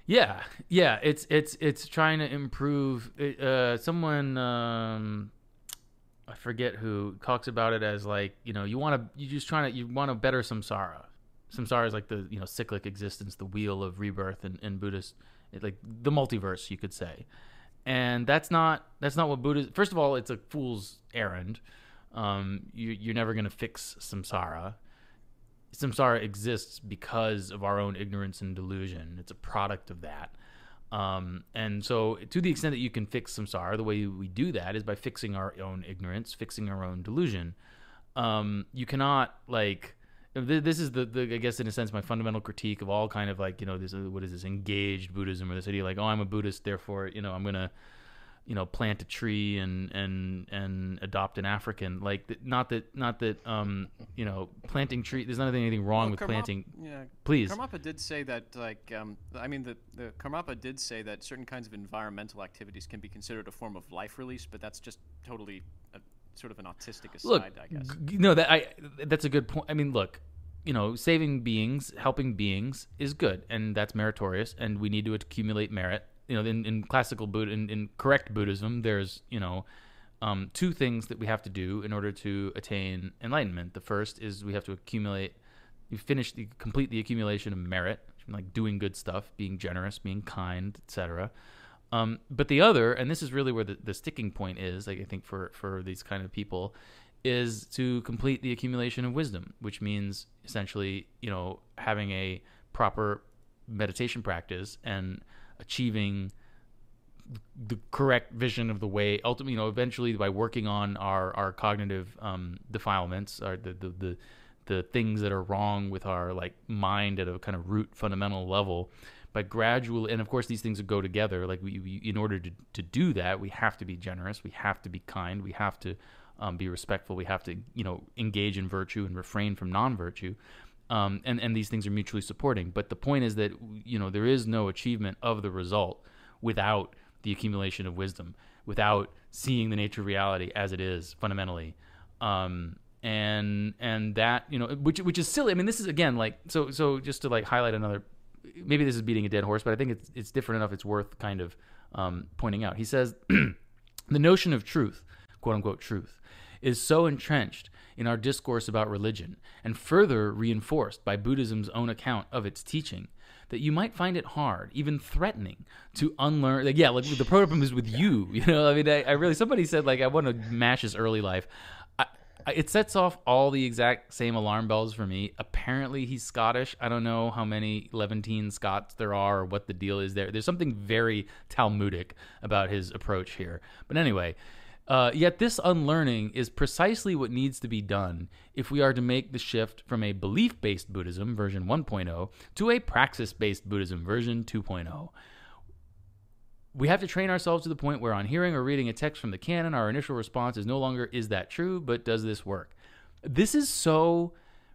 Yeah. Yeah. It's it's it's trying to improve uh, someone um, I forget who talks about it as like you know you want to you just trying to you want to better samsara. Samsara is like the you know cyclic existence, the wheel of rebirth in, in Buddhist, like the multiverse you could say, and that's not that's not what Buddha. First of all, it's a fool's errand. Um, you, you're never going to fix samsara. Samsara exists because of our own ignorance and delusion. It's a product of that. Um, and so, to the extent that you can fix samsara, the way we do that is by fixing our own ignorance, fixing our own delusion. Um, you cannot like this is the, the I guess in a sense my fundamental critique of all kind of like you know this what is this engaged Buddhism or this idea like oh I'm a Buddhist therefore you know I'm gonna you know plant a tree and and and adopt an African. Like not that not that um you know planting tree there's nothing anything wrong well, with planting. yeah. Please. Karmapa did say that like um I mean the the Karmapa did say that certain kinds of environmental activities can be considered a form of life release but that's just totally a, sort of an autistic aside look, I guess. no that I that's a good point. I mean look you know saving beings helping beings is good and that's meritorious and we need to accumulate merit you know, in, in classical Buddha, in, in correct Buddhism, there's, you know, um, two things that we have to do in order to attain enlightenment. The first is we have to accumulate, you finish the complete the accumulation of merit, like doing good stuff, being generous, being kind, etc. Um, but the other, and this is really where the, the sticking point is, like I think for for these kind of people, is to complete the accumulation of wisdom, which means essentially, you know, having a proper meditation practice and achieving the correct vision of the way ultimately you know eventually by working on our our cognitive um, defilements or the, the the the things that are wrong with our like mind at a kind of root fundamental level by gradually, and of course these things go together. Like we, we in order to to do that, we have to be generous, we have to be kind, we have to um, be respectful, we have to you know engage in virtue and refrain from non-virtue. Um, and and these things are mutually supporting. But the point is that you know there is no achievement of the result without the accumulation of wisdom, without seeing the nature of reality as it is fundamentally. Um, and and that you know which which is silly. I mean, this is again like so so just to like highlight another. Maybe this is beating a dead horse, but I think it's it's different enough. It's worth kind of um, pointing out. He says *clears throat* the notion of truth, quote unquote truth, is so entrenched in our discourse about religion and further reinforced by Buddhism's own account of its teaching that you might find it hard, even threatening, to unlearn. Like, yeah, like the problem is with you. *laughs* You know, I mean, I, I really somebody said like I want to mash his early life. I, I, it sets off all the exact same alarm bells for me. Apparently, he's Scottish. I don't know how many Levantine Scots there are or what the deal is there. There's something very Talmudic about his approach here. But anyway, uh, yet this unlearning is precisely what needs to be done if we are to make the shift from a belief based Buddhism, version 1.0, to a praxis based Buddhism, version 2.0. We have to train ourselves to the point where, on hearing or reading a text from the canon, our initial response is no longer, is that true, but does this work? This is so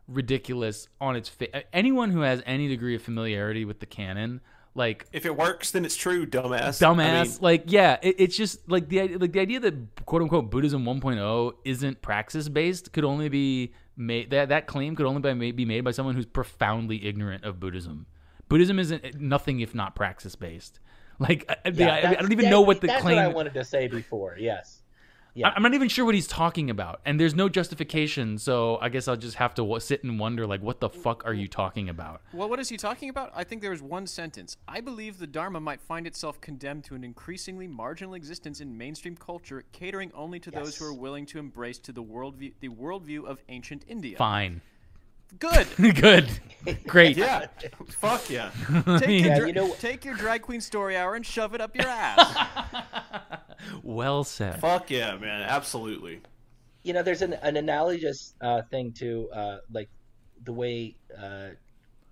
ridiculous on its face. Anyone who has any degree of familiarity with the canon like if it works, then it's true, dumbass. Dumbass. I mean, like yeah, it, it's just like the like the idea that quote unquote Buddhism 1.0 isn't praxis based could only be made that that claim could only be, be made by someone who's profoundly ignorant of Buddhism. Buddhism isn't nothing if not praxis based. Like yeah, I, I, don't even know what the that's claim. What I wanted to say before. Yes. Yeah. I'm not even sure what he's talking about, and there's no justification. So I guess I'll just have to w- sit and wonder, like, what the fuck are you talking about? Well, what is he talking about? I think there was one sentence. I believe the Dharma might find itself condemned to an increasingly marginal existence in mainstream culture, catering only to yes. those who are willing to embrace to the worldview, the worldview of ancient India. Fine. Good. *laughs* Good. Great. yeah. Fuck yeah. *laughs* Take, yeah, your, you know, take your drag queen story hour and shove it up your ass. *laughs* well said. Fuck yeah, man. Absolutely. You know, there's an, an analogous uh, thing to uh, like the way uh,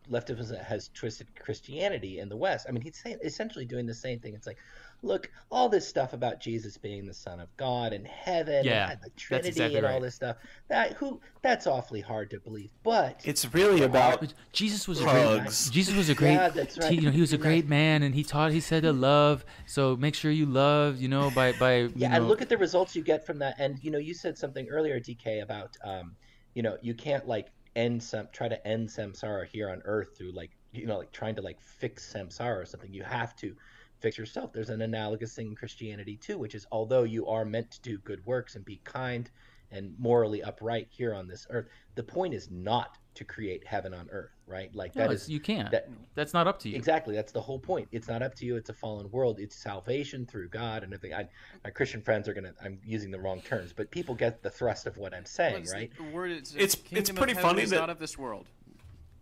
leftism has twisted Christianity in the West. I mean, he's saying, essentially doing the same thing. It's like, look, all this stuff about Jesus being the Son of God and heaven yeah, and the Trinity exactly and right. all this stuff. That who that's awfully hard to believe. But it's really about Jesus was a great Jesus was a great yeah, that's right. you know, he was a great man and he taught he said to love. So make sure you love, you know, by by *laughs* Yeah, know, and look at the results you get from that. And you know, you said something earlier, DK, about um, you know, you can't like end some try to end samsara here on earth through like you know like trying to like fix samsara or something you have to fix yourself. There's an analogous thing in Christianity too, which is although you are meant to do good works and be kind and morally upright here on this earth, the point is not to create heaven on earth, right? Like no, that is you can't. That, That's not up to you. Exactly. That's the whole point. It's not up to you. It's a fallen world. It's salvation through God and everything. I, my Christian friends are gonna. I'm using the wrong terms, but people get the thrust of what I'm saying, Well, right? The word is, uh, It's- it's pretty funny is that- not of this world.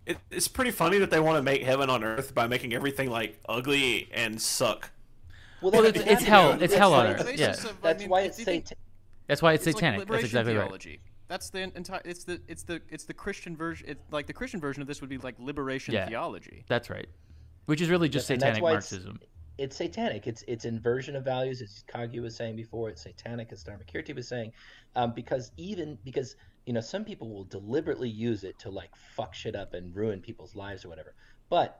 It, it's pretty funny that they want to make heaven on earth by making everything like ugly and suck. Well, Well, it's- it's hell- right. it's hell on earth. Yeah. of- That's mean, why if it's you think- satan. That's why it's, It's satanic. Like That's liberation exactly right. theology. That's the entire. It's the it's the it's the Christian version. It, like the Christian version of this would be like liberation Yeah. theology. That's right. Which is really just And that's satanic why it's- Marxism. It's satanic. It's it's inversion of values, as Kagyu was saying before. It's satanic, as Dharmakirti was saying, um, because even because you know some people will deliberately use it to like fuck shit up and ruin people's lives or whatever. But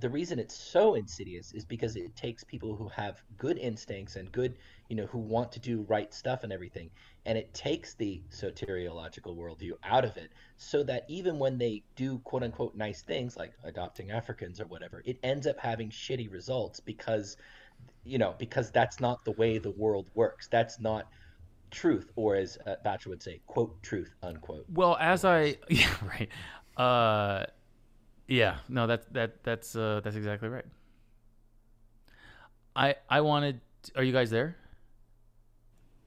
the reason it's so insidious is because it takes people who have good instincts and good, you know, who want to do right stuff and everything, and it takes the soteriological worldview out of it, so that even when they do quote unquote nice things like adopting Africans or whatever, it ends up having shitty results because, you know, because that's not the way the world works. That's not truth, or as uh, Thatcher would say, quote truth unquote. Well, as I *laughs* yeah right, uh, yeah no that that that's uh, that's exactly right. I I wanted. Are you guys there?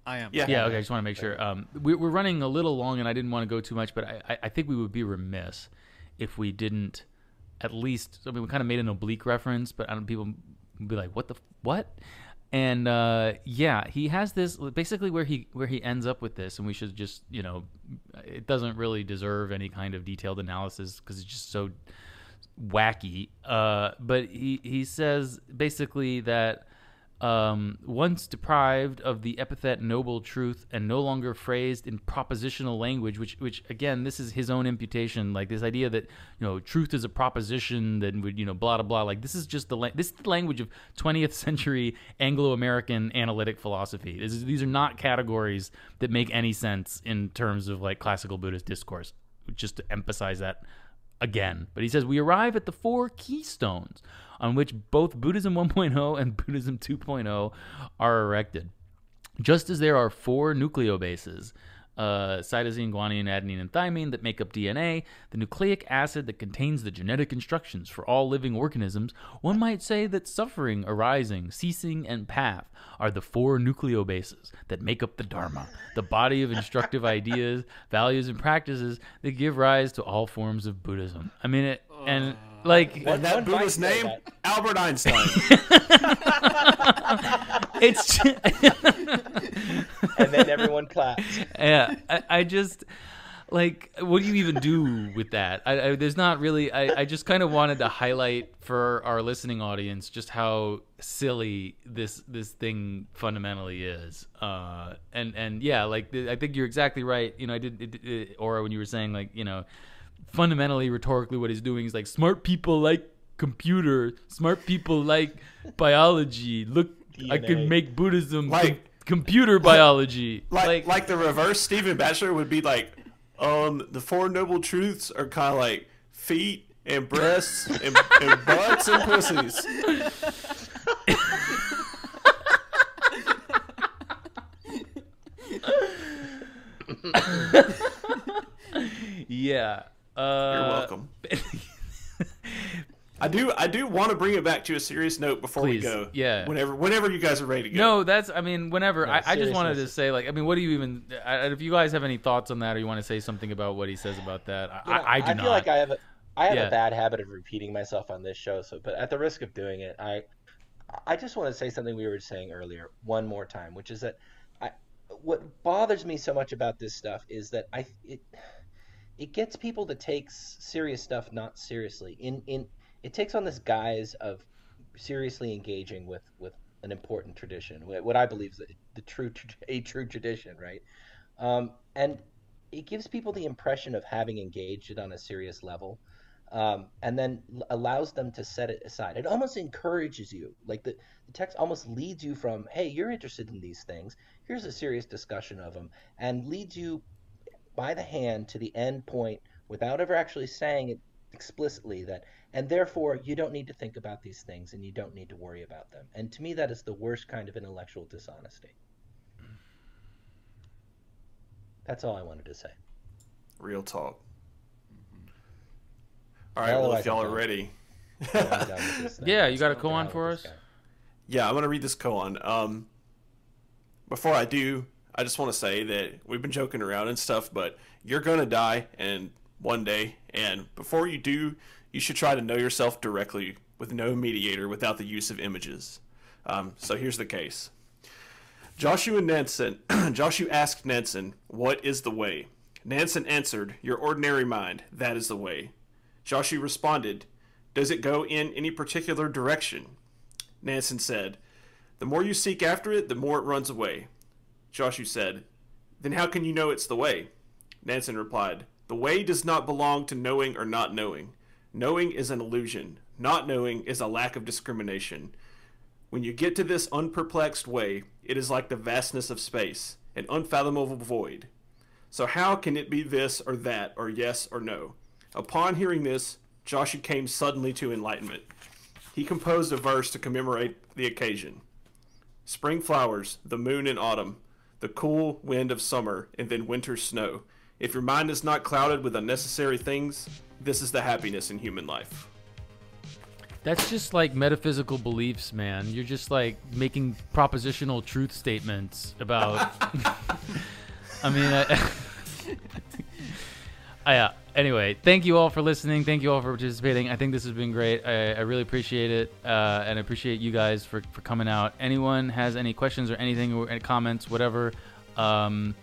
I am. Yeah. Yeah. Okay. I just want to make sure. Um, we, we're running a little long, and I didn't want to go too much, but I, I- I think we would be remiss if we didn't at least. I mean, we kind of made an oblique reference, but I don't. People would be like, "What the what?" And uh, yeah, he has this basically where he where he ends up with this, and we should just you know, it doesn't really deserve any kind of detailed analysis because it's just so wacky. Uh, but he he says basically that um, once deprived of the epithet noble truth and no longer phrased in propositional language, which, which again, this is his own imputation, like this idea that you know truth is a proposition that would you know blah blah blah. Like this is just the la- this is the language of 20th century Anglo-American analytic philosophy. Is, these are not categories that make any sense in terms of like classical Buddhist discourse. Just to emphasize that again. But he says we arrive at the four keystones on which both Buddhism *laughs* 1.0 and Buddhism 2.0 are erected. Just as there are four nucleobases, uh, cytosine, guanine, adenine, and thymine that make up DNA, the nucleic acid that contains the genetic instructions for all living organisms, one might say that suffering, arising, ceasing, and path are the four nucleobases that make up the Dharma, the body of instructive *laughs* ideas, values, and practices that give rise to all forms of Buddhism. I mean, it, and like And that one Buddha's name, that. Albert Einstein. *laughs* it's *laughs* and then everyone claps. *laughs* yeah I, I just like what do you even do with that? I, I, there's not really i, I just kind of wanted to highlight for our listening audience just how silly this this thing fundamentally is. Uh and and yeah like i think you're exactly right. You know i did it, it, or when you were saying like you know fundamentally rhetorically what he's doing is like smart people like computer smart people like biology. Look i can make buddhism Like- computer biology like, like the reverse Stephen Batchelor would be like, um, the four noble truths are kind of like feet and breasts and, and butts and pussies. *laughs* Yeah. Uh, You're welcome. *laughs* I do I do want to bring it back to a serious note before we go. yeah. Whenever whenever you guys are ready to go. No, that's. I mean, whenever. No, I, I just wanted to say, like, I mean, what do you even? I, if you guys have any thoughts on that, or you want to say something about what he says about that, I, You know, I, I do feel not. like I have a I have Yeah. a bad habit of repeating myself on this show. So, but at the risk of doing it, I I just want to say something we were saying earlier one more time, which is that I what bothers me so much about this stuff is that I it it gets people to take serious stuff not seriously. In in it takes on this guise of seriously engaging with with an important tradition, what I believe is the, true *laughs* a true tradition, right? Um, and it gives people the impression of having engaged it on a serious level, um, and then allows them to set it aside. It almost encourages you, like the, the text almost leads you from, hey, you're interested in these things. Here's a serious discussion of them, and leads you by the hand to the end point without ever actually saying it explicitly that and therefore you don't need to think about these things and you don't need to worry about them and to me that is the worst kind of intellectual dishonesty that's all i wanted to say Real talk. All right, well, if y'all are ready. I'm done with this *laughs* thing. Yeah, you got a I'm koan for us? Yeah, I'm gonna read this koan. Um, before I do, I just want to say that we've been joking around and stuff, but you're gonna die, and one day, and before you do, you should try to know yourself directly with no mediator, without the use of images. Um, so here's the case. Joshu Nansen, *clears throat* Joshu asked Nansen, "What is the way?" Nansen answered, "Your ordinary mind. That is the way." Joshu responded, "Does it go in any particular direction?" Nansen said, The more you seek after it, the more it runs away. Joshu said, Then how can you know it's the way? Nansen replied, The way does not belong to knowing or not knowing. Knowing is an illusion. Not knowing is a lack of discrimination. When you get to this unperplexed way, it is like the vastness of space, an unfathomable void. So how can it be this or that, or yes or no? Upon hearing this, Joshu came suddenly to enlightenment. He composed a verse to commemorate the occasion. Spring flowers, the moon in autumn, the cool wind of summer, and then winter snow. If your mind is not clouded with unnecessary things, this is the happiness in human life. That's just like metaphysical beliefs, man. You're just like making propositional truth statements about. *laughs* I mean, I, *laughs* I, uh, anyway, thank you all for listening. Thank you all for participating. I think this has been great. I, I really appreciate it, uh, and I appreciate you guys for, for coming out. Anyone has any questions or anything or any comments, whatever, um,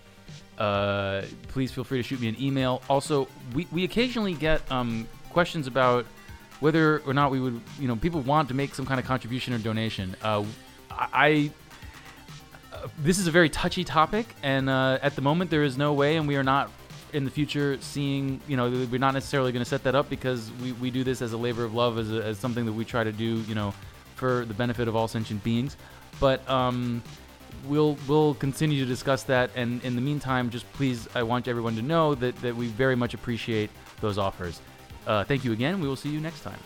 uh, please feel free to shoot me an email. Also, we, we occasionally get um, questions about whether or not we would, you know, people want to make some kind of contribution or donation. Uh, I, uh, this is a very touchy topic, and uh, at the moment there is no way, and we are not in the future seeing, you know, we're not necessarily going to set that up because we, we do this as a labor of love, as, a, as something that we try to do, you know, for the benefit of all sentient beings. But um, we'll we'll continue to discuss that, and in the meantime, just please, I want everyone to know that that we very much appreciate those offers. Uh, thank you again. We will see you next time.